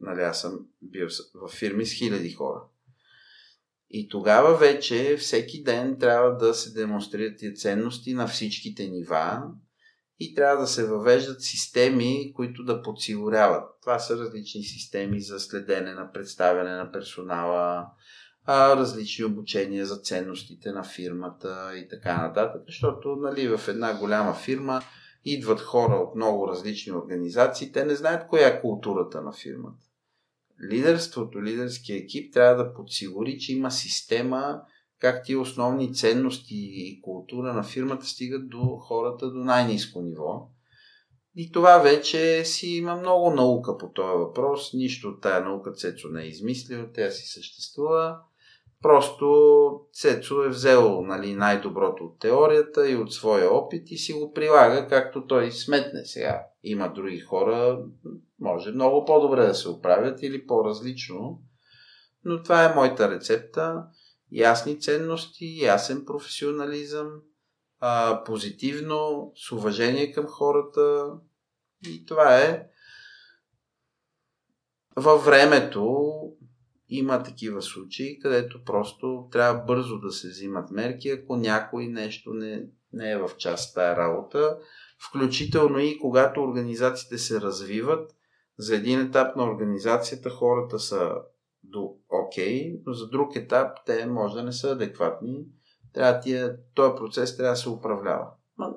нали, аз съм бил в фирми с хиляди хора. И тогава вече всеки ден трябва да се демонстрират тия ценности на всичките нива и трябва да се въвеждат системи, които да подсигуряват. Това са различни системи за следене на представяне на персонала, различни обучения за ценностите на фирмата и така нататък, защото нали, в една голяма фирма идват хора от много различни организации, те не знаят коя е културата на фирмата лидерството, лидерския екип трябва да подсигури, че има система как ти основни ценности и култура на фирмата стигат до хората до най-низко ниво. И това вече си има много наука по този въпрос. Нищо от тая наука Цецо не е измислил, тя си съществува. Просто Цецо е взел нали, най-доброто от теорията и от своя опит и си го прилага както той сметне сега. Има други хора, може много по-добре да се оправят или по-различно, но това е моята рецепта. Ясни ценности, ясен професионализъм, позитивно, с уважение към хората и това е. Във времето има такива случаи, където просто трябва бързо да се взимат мерки, ако някой нещо не, не е в част тая работа. Включително и когато организациите се развиват, за един етап на организацията хората са до окей, okay, но за друг етап те може да не са адекватни. Трябва тия, този процес трябва да се управлява.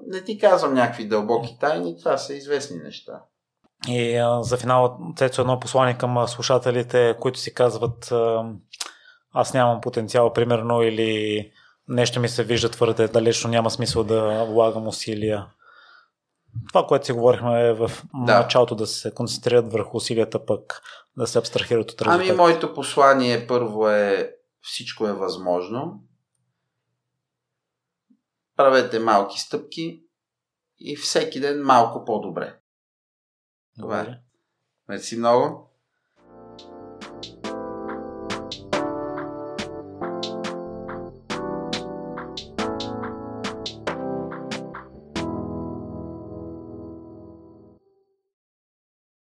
Не ти казвам някакви дълбоки тайни, това са известни неща. И а, за финал, Цецо, едно послание към слушателите, които си казват а, аз нямам потенциал, примерно, или нещо ми се вижда твърде далечно, няма смисъл да влагам усилия. Това, което си говорихме е в да. началото да се концентрират върху усилията, пък да се абстрахират от резултата. Ами, моето послание първо е всичко е възможно. Правете малки стъпки и всеки ден малко по-добре. Това е. Мерси много.